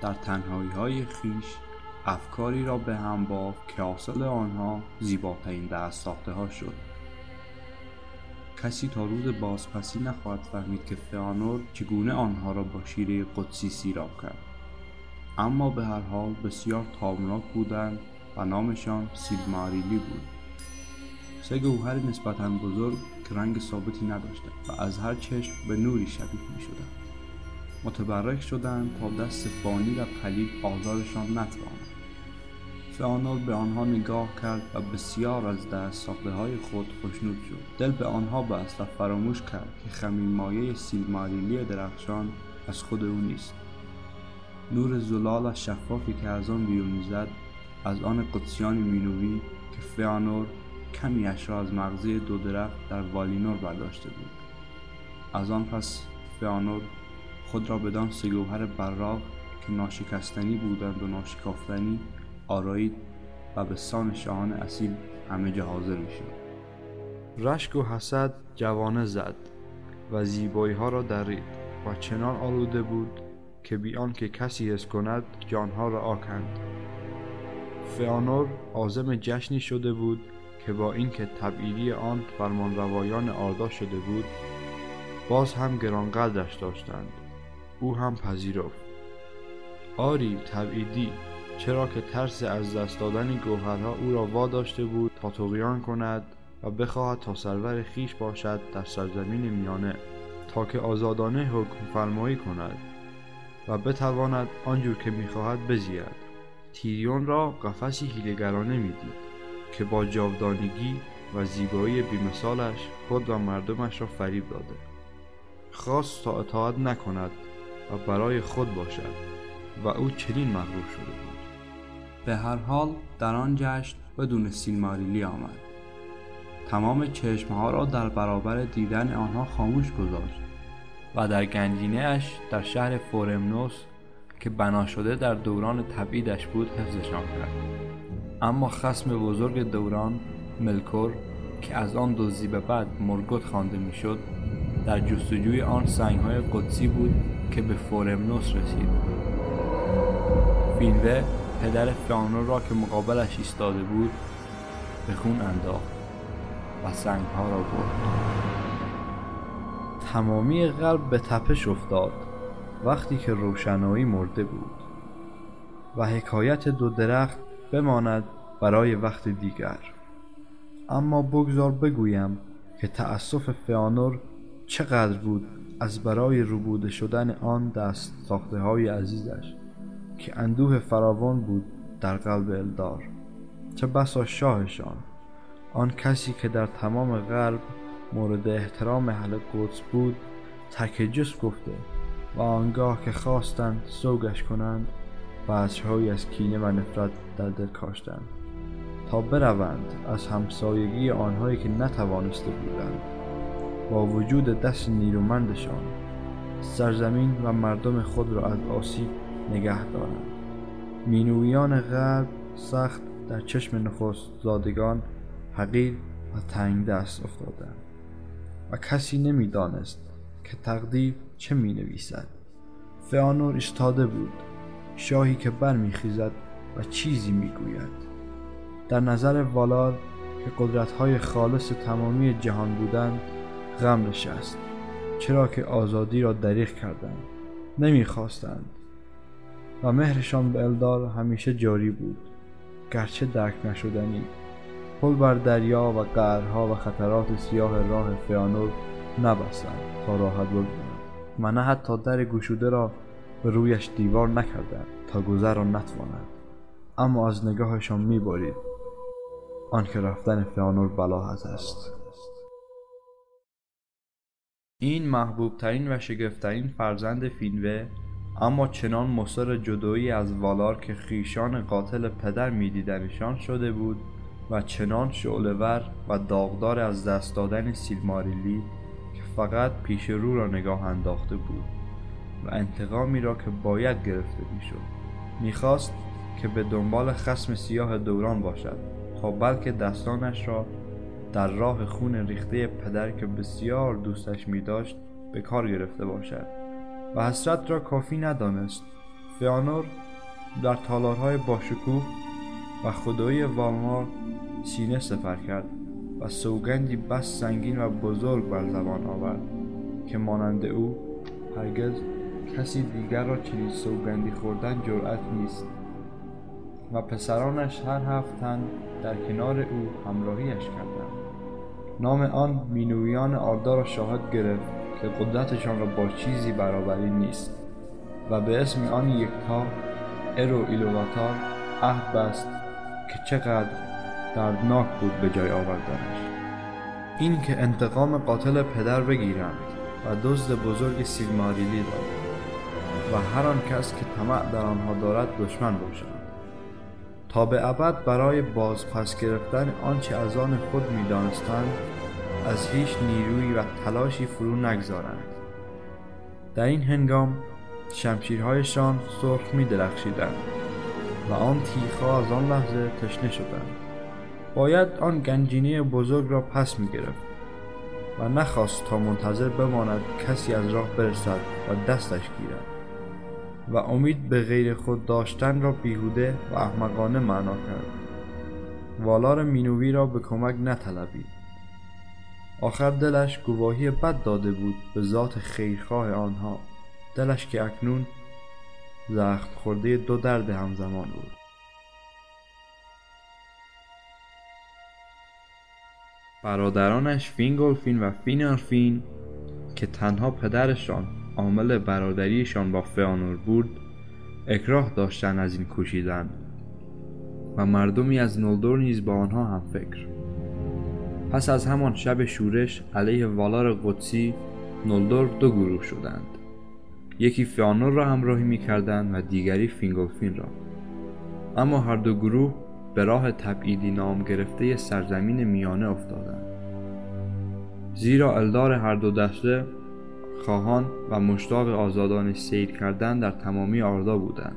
در تنهایی های خیش افکاری را به هم بافت که حاصل آنها زیباترین دست ساخته ها شد کسی تا روز بازپسی نخواهد فهمید که فئانور چگونه آنها را با شیره قدسی سیراب کرد اما به هر حال بسیار تابناک بودند و نامشان سیلماریلی بود سه گوهر نسبتا بزرگ که رنگ ثابتی نداشتند و از هر چشم به نوری شبیه می شدند. متبرک شدند تا دست فانی و پلید آزارشان نتواند فئانور به آنها نگاه کرد و بسیار از دست ساخته های خود خوشنود شد. دل به آنها بست و فراموش کرد که خمین مایه سیلماریلی درخشان از خود او نیست. نور زلال و شفافی که از آن بیرون می‌زد از آن قدسیان مینوی که فئانور کمی را از مغزی دو درخت در والینور برداشته بود. از آن پس فئانور خود را بدان سه گوهر براق که ناشکستنی بودند و ناشکافتنی آرایید و به سان شاهان اصیل همه جا حاضر می‌شد. رشک و حسد جوانه زد و زیبایی ها را درید و چنان آلوده بود که بیان که کسی حس کند جانها را آکند. فئانور عازم جشنی شده بود که با اینکه تبعیدی آن فرمانروایان آردا شده بود باز هم گرانقدرش داشتند. او هم پذیرفت. آری تبعیدی چرا که ترس از دست دادن گوهرها او را واداشته بود تا تقیان کند و بخواهد تا سرور خیش باشد در سرزمین میانه تا که آزادانه حکم فرمایی کند و بتواند آنجور که می‌خواهد بزید. تیریون را قفسی هیلگرانه می‌دید که با جاودانگی و زیبایی بیمثالش خود و مردمش را فریب داده. خواست تا اطاعت نکند و برای خود باشد و او چنین مغرور شده بود. به هر حال در آن جشن بدون سیلماریلی آمد. تمام چشمها را در برابر دیدن آنها خاموش گذاشت و در گنجینه اش در شهر فورمنوس که بنا شده در دوران تبعیدش بود حفظشان کرد. اما خسم بزرگ دوران ملکور که از آن دزدی به بعد مرگوت خوانده می‌شد در جستجوی آن سنگهای قدسی بود که به فورمنوس رسید. فینوه پدر فیانور را که مقابلش ایستاده بود به خون انداخت و سنگها را برد. تمامی قلب به تپش افتاد وقتی که روشنایی مرده بود و حکایت دو درخت بماند برای وقت دیگر. اما بگذار بگویم که تأسف فیانور چقدر بود از برای روبوده شدن آن دست ساخته های عزیزش. که اندوه فراوان بود در قلب الدار. چه بسا شاهشان. آن کسی که در تمام غرب مورد احترام اهل قدس بود تک جس گفته و آنگاه که خواستند سوگش کنند بچههایی از کینه و نفرت در دل کاشتند. تا بروند از همسایگی آنهایی که نتوانسته بودند. با وجود دست نیرومندشان سرزمین و مردم خود را از آسیب نگه دارند. مینویان غرب سخت در چشم نخست زادگان حقیر و تنگ دست افتادند و کسی نمی‌دانست که تقدیر چه می نویسد فئانور ایستاده بود شاهی که برمیخیزد و چیزی می‌گوید. در نظر والار که قدرتهای خالص تمامی جهان بودند غم نشست چرا که آزادی را دریغ کردند نمی‌خواستند و مهرشان به الدار همیشه جاری بود. گرچه درک نشدنی. پل بر دریا و قهرها و خطرات سیاه راه فیانور نبستند تا راحت بگذرند. و نه حتی در گشوده را به رویش دیوار نکردند تا گذر را نتواند اما از نگاهشان میبارید. آنکه رفتن فیانور بلاحت است. این محبوب ترین و شگفتترین فرزند فینوه اما چنان مصر جدایی از والار که خیشان قاتل پدر میدیدنشان شده بود و چنان شعلور و داغدار از دست دادن سیلماریلی که فقط پیش رو را نگاه انداخته بود و انتقامی را که باید گرفته می‌شد. می‌خواست که به دنبال خسم سیاه دوران باشد تا بلکه دستانش را در راه خون ریخته پدر که بسیار دوستش می داشت به کار گرفته باشد. و حسرت را کافی ندانست. فیانور در تالارهای باشکوه و خدایی والمار سینه سفر کرد و سوگندی بس سنگین و بزرگ بر زبان آورد که مانند او هرگز کسی دیگر را چنین سوگندی خوردن جرأت نیست و پسرانش هر هفت تن در کنار او همراهیش کردند. نام آن مینویان آردا را شاهد گرفت. که قدرتشان را با چیزی برابری نیست و به اسم آن یکتا ارو ایلوواتار عهد بست که چقدر دردناک بود به جای آوردنش. این که انتقام قاتل پدر بگیرند و دزد بزرگ سیلماریلی را و هر آن کس که طمع در آنها دارد دشمن باشند. تا به ابد برای بازپس گرفتن آنچه از آن خود می‌دانستند از هیچ نیروی و تلاشی فرو نگذارند. در این هنگام شمشیرهایشان سرخ می درخشیدند و آن تیخها از آن لحظه تشنه شدند. باید آن گنجینه بزرگ را پس می گرفت و نخواست تا منتظر بماند کسی از راه برسد و دستش گیرد و امید به غیر خود داشتن را بیهوده و احمقانه معنا کرد. والار مینوی را به کمک نطلبید. آخر دلش گواهی بد داده بود به ذات خیرخواه آنها. دلش که اکنون زخم خورده دو درد همزمان بود. برادرانش فینگولفین و فینارفین که تنها پدرشان عامل برادریشان با فئانور بود اکراه داشتند از این کوشیدن و مردمی از نولدور نیز با آنها هم فکر. پس از همان شب شورش علیه والار قدسی نولدور دو گروه شدند. یکی فئانور را همراهی می کردند و دیگری فینگولفین را. اما هر دو گروه به راه تبعیدی نام گرفته سرزمین میانه افتادند. زیرا الدار هر دو دسته خواهان و مشتاق آزادان سیر کردن در تمامی آردا بودند.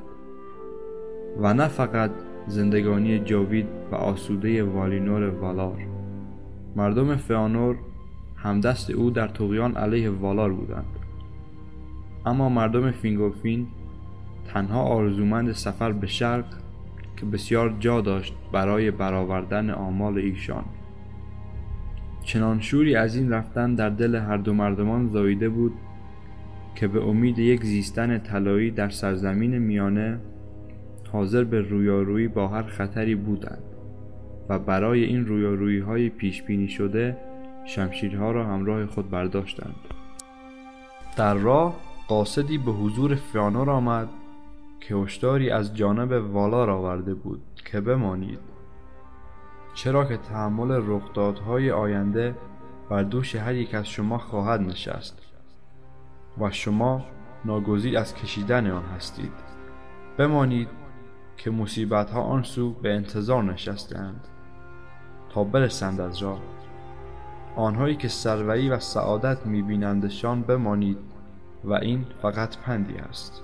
و نه فقط زندگانی جاوید و آسوده والینور والار. مردم فیانور همدست او در طغیان علیه والار بودند. اما مردم فینگولفین تنها آرزومند سفر به شرق که بسیار جا داشت برای برآوردن آمال ایشان. چنان شوری از این رفتن در دل هر دو مردمان زاییده بود که به امید یک زیستن طلایی در سرزمین میانه حاضر به رویارویی با هر خطری بودند. و برای این رویارویی های پیش بینی شده شمشیرها را همراه خود برداشتند. در راه قاصدی به حضور فیانور آمد که هشداری از جانب والار آورده بود که بمانید. چرا که تحمل رخدادهای آینده بر دوش هر یک از شما خواهد نشست و شما ناگزیر از کشیدن آن هستید. بمانید که مصیبت ها آن سو به انتظار نشستند برسند از راه آنهایی که سروری و سعادت میبینندشان بمانید و این فقط پندی است.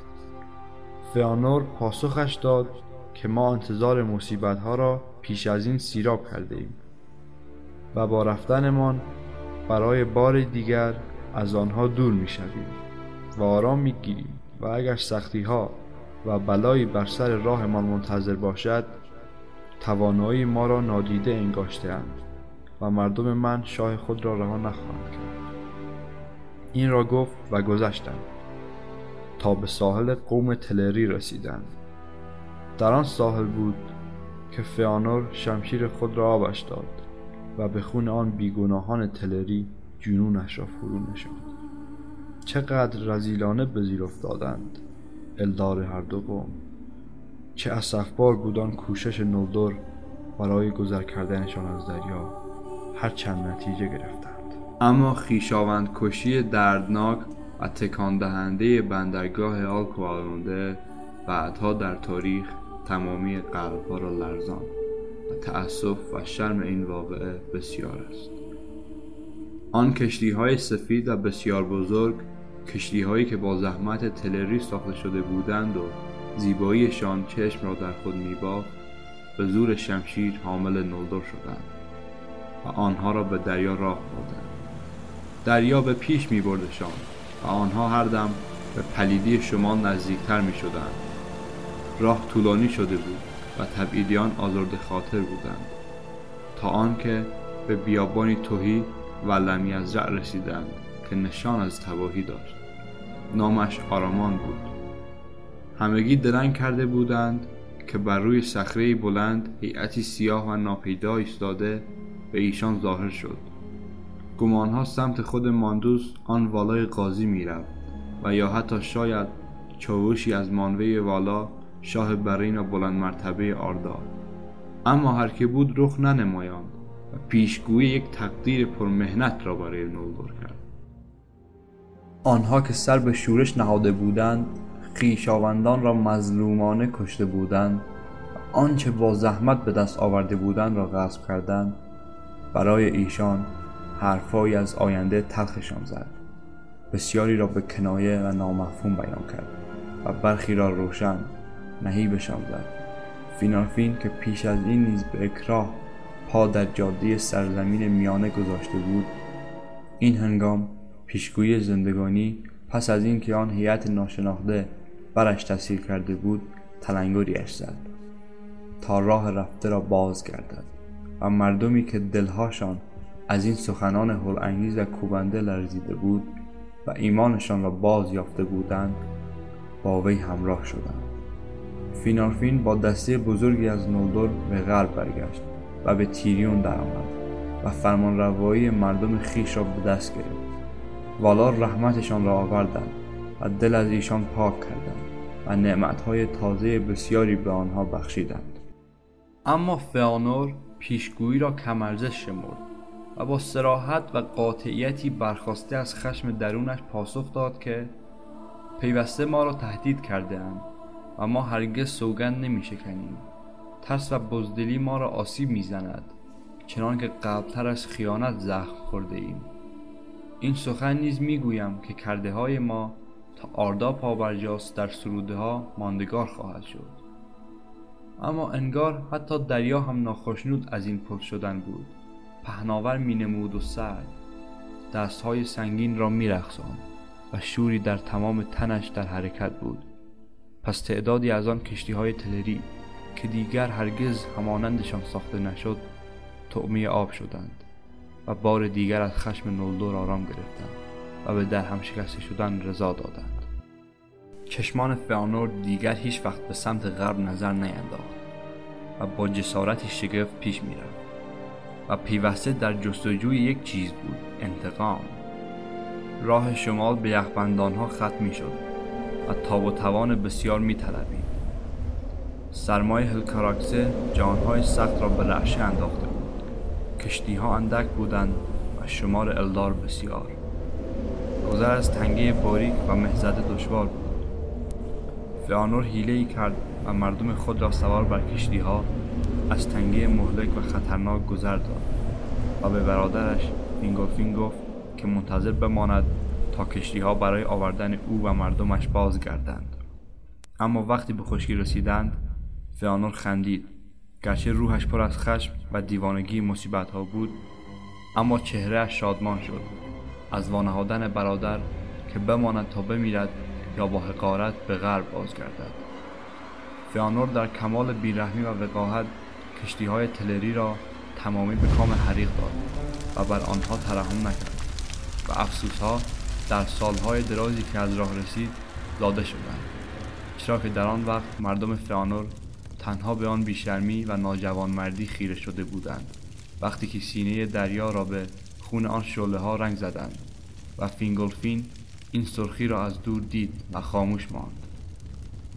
فیانور پاسخش داد که ما انتظار مصیبت ها را پیش از این سیراب کرده ایم و با رفتنمان برای بار دیگر از آنها دور می شویم و آرام می گیریم و اگر سختی ها و بلایی بر سر راهمان منتظر باشد توانایی ما را نادیده انگاشته و مردم من شاه خود را رها نخواهند کرد. این را گفت و گذشتند تا به ساحل قوم تلری رسیدند. در آن ساحل بود که فیانور شمشیر خود را آبش داد و به خون آن بیگناهان تلری جنونش را فرو نشاند. چقدر رزیلانه به زیر افتادند الدار هر دو قوم. چه اسفبار بود آن کوشش نولدور برای گذر کردنشان از دریا هر چند نتیجه گرفتند. اما خیشاوند کشی دردناک و تکان دهنده بندرگاه آلکوالونده بعدها در تاریخ تمامی قلبها را لرزان و تأسف و شرم این واقعه بسیار است. آن کشتی های سفید و بسیار بزرگ کشتی هایی که با زحمت تلری ساخته شده بودند و زیباییشان چشم را در خود میبافت به زور شمشیر حامل نولدور شدند و آنها را به دریا راه دادند دریا به پیش می بردشان و آنها هر دم به پلیدی شما نزدیکتر می شدند راه طولانی شده بود و تبعیدیان آزرده خاطر بودند. تا آنکه به بیابانی توهی و لمیزرع رسیدند که نشان از تباهی داشت. نامش آرامان بود. همگی درنگ کرده بودند که بر روی صخره بلند هیئتی سیاه و ناپیدا ایستاده به ایشان ظاهر شد. گمانها سمت خود ماندوس آن والای قاضی می‌رفت و یا حتی شاید چاوشی از مانوی والا شاه برین و بلند مرتبه آردا اما هر که بود رخ ننمایاند و پیشگویی یک تقدیر پرمهنت را برای نولدور کرد. آنها که سر به شورش نهاده بودند خیشاوندان را مظلومانه کشته بودند. آنچه با زحمت به دست آورده بودند را غصب کردند. برای ایشان حرفهایی از آینده تلخشان زد. بسیاری را به کنایه و نامفهوم بیان کرد و برخی را روشن نهیبشان زد. فینارفین که پیش از این نیز به اکراه پا در جاده سرزمین میانه گذاشته بود این هنگام پیشگویی زندگانی پس از اینکه آن هیئت ناشناخته برش تسهیل کرده بود تلنگریش زد. تا راه رفته را باز گردد. و مردمی که دلهاشان از این سخنان هلانگیز و کوبنده لرزیده بود و ایمانشان را باز یافته بودند با وی همراه شدند. فینارفین با دسته بزرگی از نولدور به غرب برگشت و به تیریون درآمد و فرمان روایی مردم خیش را به دست گرفت. والا رحمتشان را آوردند و دل از ایشان پاک کردند. و نعمتهای تازه بسیاری به آنها بخشیدند. اما فئانور پیشگویی را کمارزش شمرد و با سراحت و قاطعیتی برخواسته از خشم درونش پاسخ داد که پیوسته ما را تهدید کرده اند و ما هرگز سوگند نمی شکنیم. ترس و بزدلی ما را آسیب می‌زند چنان که قبلتر از خیانت زخم خورده ایم. این سخن نیز می‌گویم که کرده های ما آردا پابرجاست در سروده ها ماندگار خواهد شد. اما انگار حتی دریا هم ناخشنود از این پشت شدن بود. پهناور می نمود و سرد دست های سنگین را می رخصان و شوری در تمام تنش در حرکت بود. پس تعدادی از آن کشتی های تلری که دیگر هرگز همانندشان ساخته نشد تعمی آب شدند و بار دیگر از خشم نولدور آرام گرفتند و به در هم شکسته شدن رضا دادند. چشمان فئانور دیگر هیچ وقت به سمت غرب نظر نینداخت و با جسارتی شگفت پیش می‌رفت و پیوسته در جستجوی یک چیز بود انتقام. راه شمال به یخبندانها ختم می شد و تاب و توان بسیار می طلبید. سرمای هلکاراکسه جانهای سخت را به رعشه انداخته بود. کشتی ها اندک بودند و شمار الدار بسیار. گذر از تنگه باریک و مه‌زده دشوار بود. فئانور حیله کرد و مردم خود را سوار بر کشتی ها از تنگه مهلک و خطرناک گذر داد و به برادرش فینگولفین گفت که منتظر بماند تا کشتی ها برای آوردن او و مردمش بازگردند. اما وقتی به خشکی رسیدند فئانور خندید. گرچه روحش پر از خشم و دیوانگی مصیبت ها بود اما چهره شادمان شد. از وانهادن برادر که بماند تا بمیرد یا با حقارت به غرب بازگردد. فئانور در کمال بیرحمی و وقاحت کشتی های تلری را تمامی به کام حریق داد و بر آنها ترحم نکرد و افسوس ها در سالهای درازی که از راه رسید زاده شدند. چرا که در آن وقت مردم فئانور تنها به آن بیشرمی و ناجوانمردی خیره شده بودند. وقتی که سینه دریا را به خون آن شعله ها رنگ زدند و فینگولفین این سرخی را از دور دید و خاموش ماند.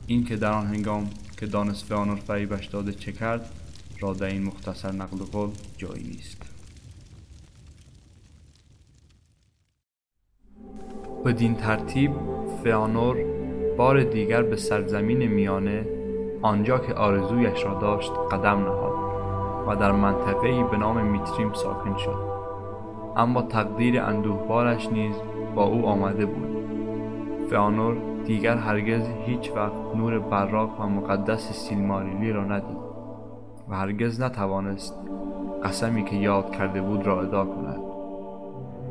این که در آن هنگام که دانست فئانور فریبش داده چه کرد را در این مختصر نقل قول جایی نیست. بدین ترتیب فئانور بار دیگر به سرزمین میانه آنجا که آرزویش را داشت قدم نهاد و در منطقه‌ای به نام میتریم ساکن شد. اما تقدیر اندوهبارش نیز با او آمده بود. فئانور دیگر هرگز هیچ وقت نور براق و مقدس سیلماریلی را ندید و هرگز نتوانست قسمی که یاد کرده بود را ادا کند.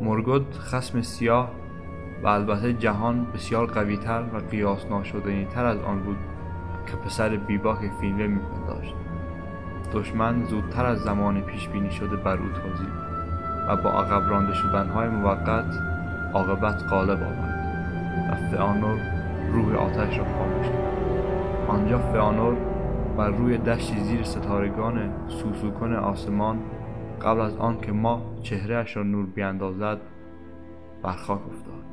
مرگوت خسم سیاه و البته جهان بسیار قویتر و قیاس ناشدنی تر از آن بود که پسر بیباک فینوه میپنداشت. دشمن زودتر از زمان پیش بینی شده بر او تازید و با عقب رانده شدنهای موقت عاقبت غالب آمد و فئانور روح آتش را خاموش کرد. آنجا فئانور بر روی دشتی زیر ستارگان سوسوکن آسمان قبل از آن که ماه چهرهش را نور بیاندازد بر خاک افتاد.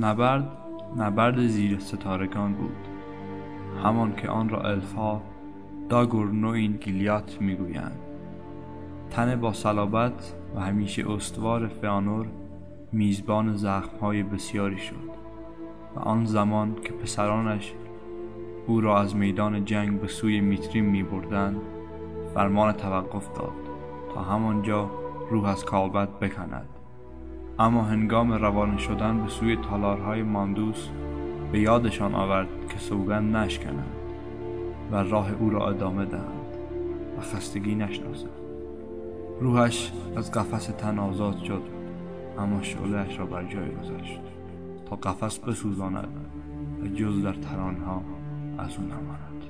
نبرد نبرد زیر ستارگان بود. همان که آن را الفا داگورنوین گیلیات می‌گویند. تن با صلابت و همیشه استوار فیانور میزبان زخمهای بسیاری شد و آن زمان که پسرانش او را از میدان جنگ به سوی میتریم می بردن فرمان توقف داد تا همانجا روح از کالبد بکند. اما هنگام روانه شدن به سوی تالارهای ماندوس به یادشان آورد که سوگند نشکنند و راه او را ادامه دهند و خستگی نشناسند. روحش از قفس تن آزاد شد اما شعلهاش را بر جای گذاشت تا قفس بسوزاند و جز در ترانها از او نماند.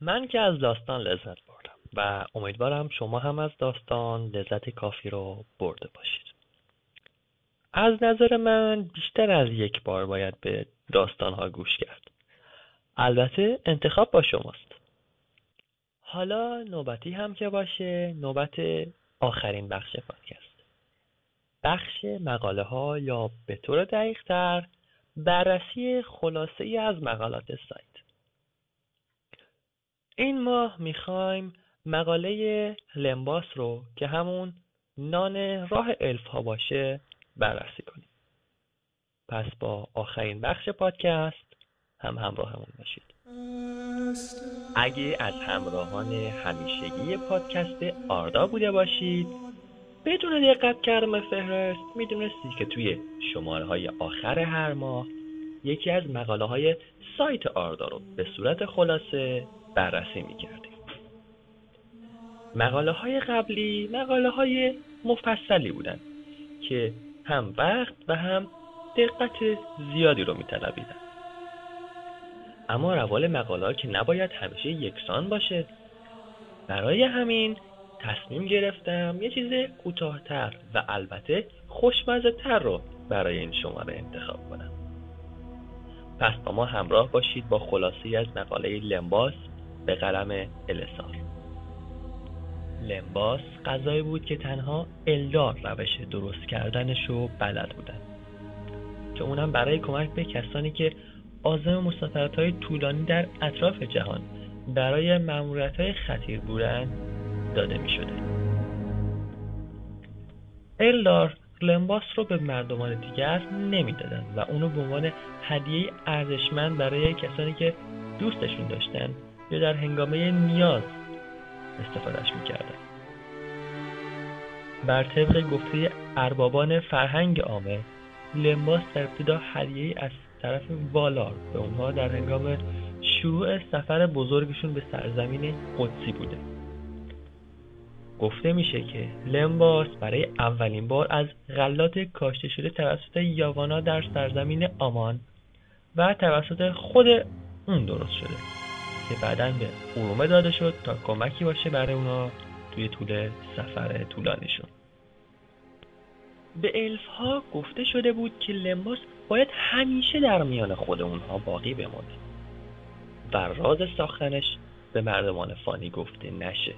من که از داستان لذت بردم و امیدوارم شما هم از داستان لذت کافی رو برده باشید. از نظر من بیشتر از یک بار باید به داستانها گوش کرد. البته انتخاب با شماست. حالا نوبتی هم که باشه نوبت آخرین بخش پادکست. بخش مقاله ها یا به طور دقیق تر بررسی خلاصه ای از مقالات سایت. این ماه می‌خوایم مقاله لمباس رو که همون نان راه الف ها باشه بررسی کنیم. پس با آخرین بخش پادکست هم همراهمون باشید. اگه از همراهان همیشگی پادکست آردا بوده باشید بدون دقت کردن فهرست می‌دونستی که توی شماره های آخر هر ماه یکی از مقاله های سایت آردا رو به صورت خلاصه بررسی می‌کردیم. مقاله های قبلی مقاله های مفصلی بودن که هم وقت و هم دقت زیادی رو میطلبیدن. اما روال مقاله که نباید همیشه یکسان باشه. برای همین تصمیم گرفتم یه چیز کوتاهتر و البته خوشمزه تر رو برای این شماره انتخاب کنم. پس با ما همراه باشید با خلاصی از مقاله لمباس به قلم السار لمباس غذایی بود که تنها الدار روش درست کردنش رو بلد بودن. که اونم برای کمک به کسانی که آزم مسافرت های طولانی در اطراف جهان برای مموریت های خطیر بودن داده می شده الدار لمباس رو به مردمان دیگر نمی‌دادند و اونو به عنوان هدیه ارزشمند برای کسانی که دوستشون داشتن یا در هنگامه نیاز استفادهش می‌کردن. بر طبق گفته اربابان فرهنگ عامه لمباس در ابتدا هدیه از طرف والار به اونها در هنگام شروع سفر بزرگشون به سرزمین قدسی بوده. گفته میشه که لمباس برای اولین بار از غلات کاشته شده توسط یاوانا در سرزمین آمان و توسط خود اون درست شده که بعدا به ارومه داده شد تا کمکی باشه برای اونا توی طول سفر طولانیشون. به الف ها گفته شده بود که لمباس باید همیشه در میان خود اونها باقی بمونه و راز ساختنش به مردمان فانی گفته نشه.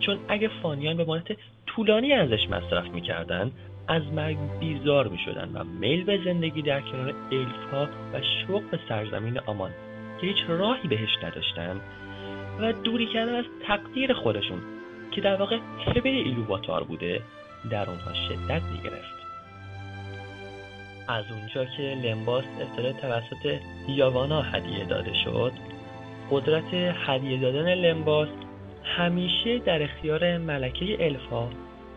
چون اگه فانیان به مدت طولانی ازش مصرف می‌کردن از مرگ بیزار می‌شدن و میل به زندگی در کنار الف و شوق به سرزمین آمان که هیچ راهی بهش نداشتن و دوری کردن از تقدیر خودشون که در واقع هبه ایلوواتار بوده در اونها شدت می‌گرفت. از اونجا که لمباس اطلاع توسط یاوانا هدیه داده شد قدرت هدیه دادن لمباس همیشه در اختیار ملکه الفا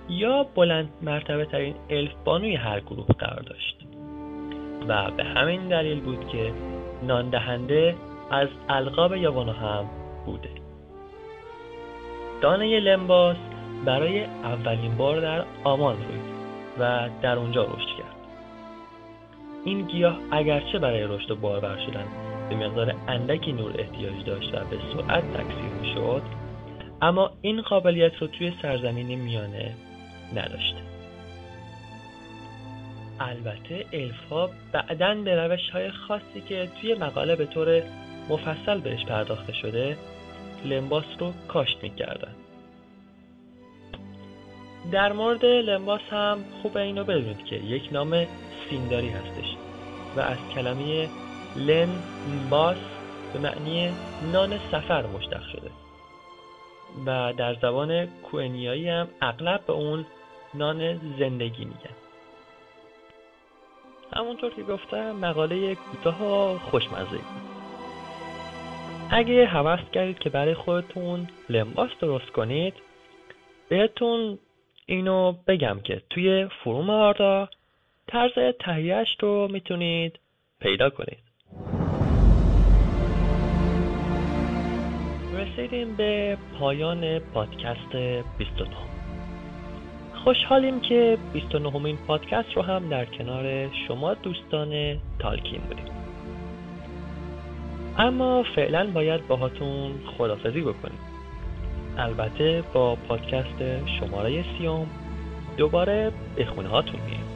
یا بلند مرتبه ترین الف بانوی هر گروه قرار داشت. و به همین دلیل بود که ناندهنده از القاب یاوانا هم بوده. دانه لمباس برای اولین بار در آمان روید و در اونجا رشد کرد. این گیاه اگرچه برای رشد و بارور شدن به مقدار اندکی نور احتیاج داشت و به سرعت تکثیر می‌شد اما این قابلیت رو توی سرزمین میانه نداشته البته الف ها بعدا به روش های خاصی که توی مقاله به طور مفصل بهش پرداخته شده لمباس رو کاشت می‌کردن در مورد لمباس هم خوب اینو بدونید که یک نام سینداری هستش و از کلمه لن باس به معنی نان سفر مشتق شده و در زبان کوئنیایی هم اغلب به اون نان زندگی میگن. همونطور که گفتم مقاله کوتاه و خوشمزه. بود اگه حوض کردید که برای خودتون لباس درست کنید بهتون اینو بگم که توی فروم آردا طرز تهیهش رو می‌تونید پیدا کنید. رسیدیم به پایان پادکست 29 خوشحالیم که 29 مین پادکست رو هم در کنار شما دوستان تالکین بودیم. اما فعلا باید باهاتون خدافزی بکنیم. البته با پادکست شماره سیوم دوباره به خونه هاتون میایم.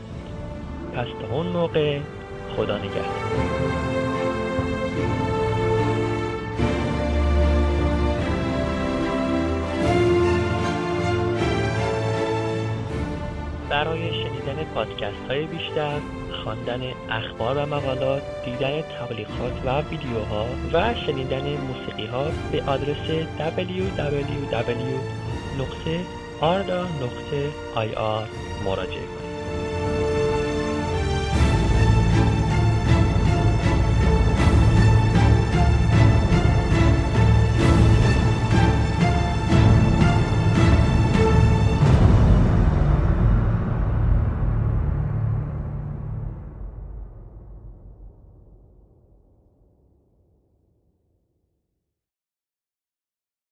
پس تا اون موقع خدا نگهدار. برای شنیدن پادکست های بیشتر خواندن اخبار و مقالات دیدن تبلیغات و ویدیوها و شنیدن موسیقی ها به آدرس www.arda.ir مراجعه.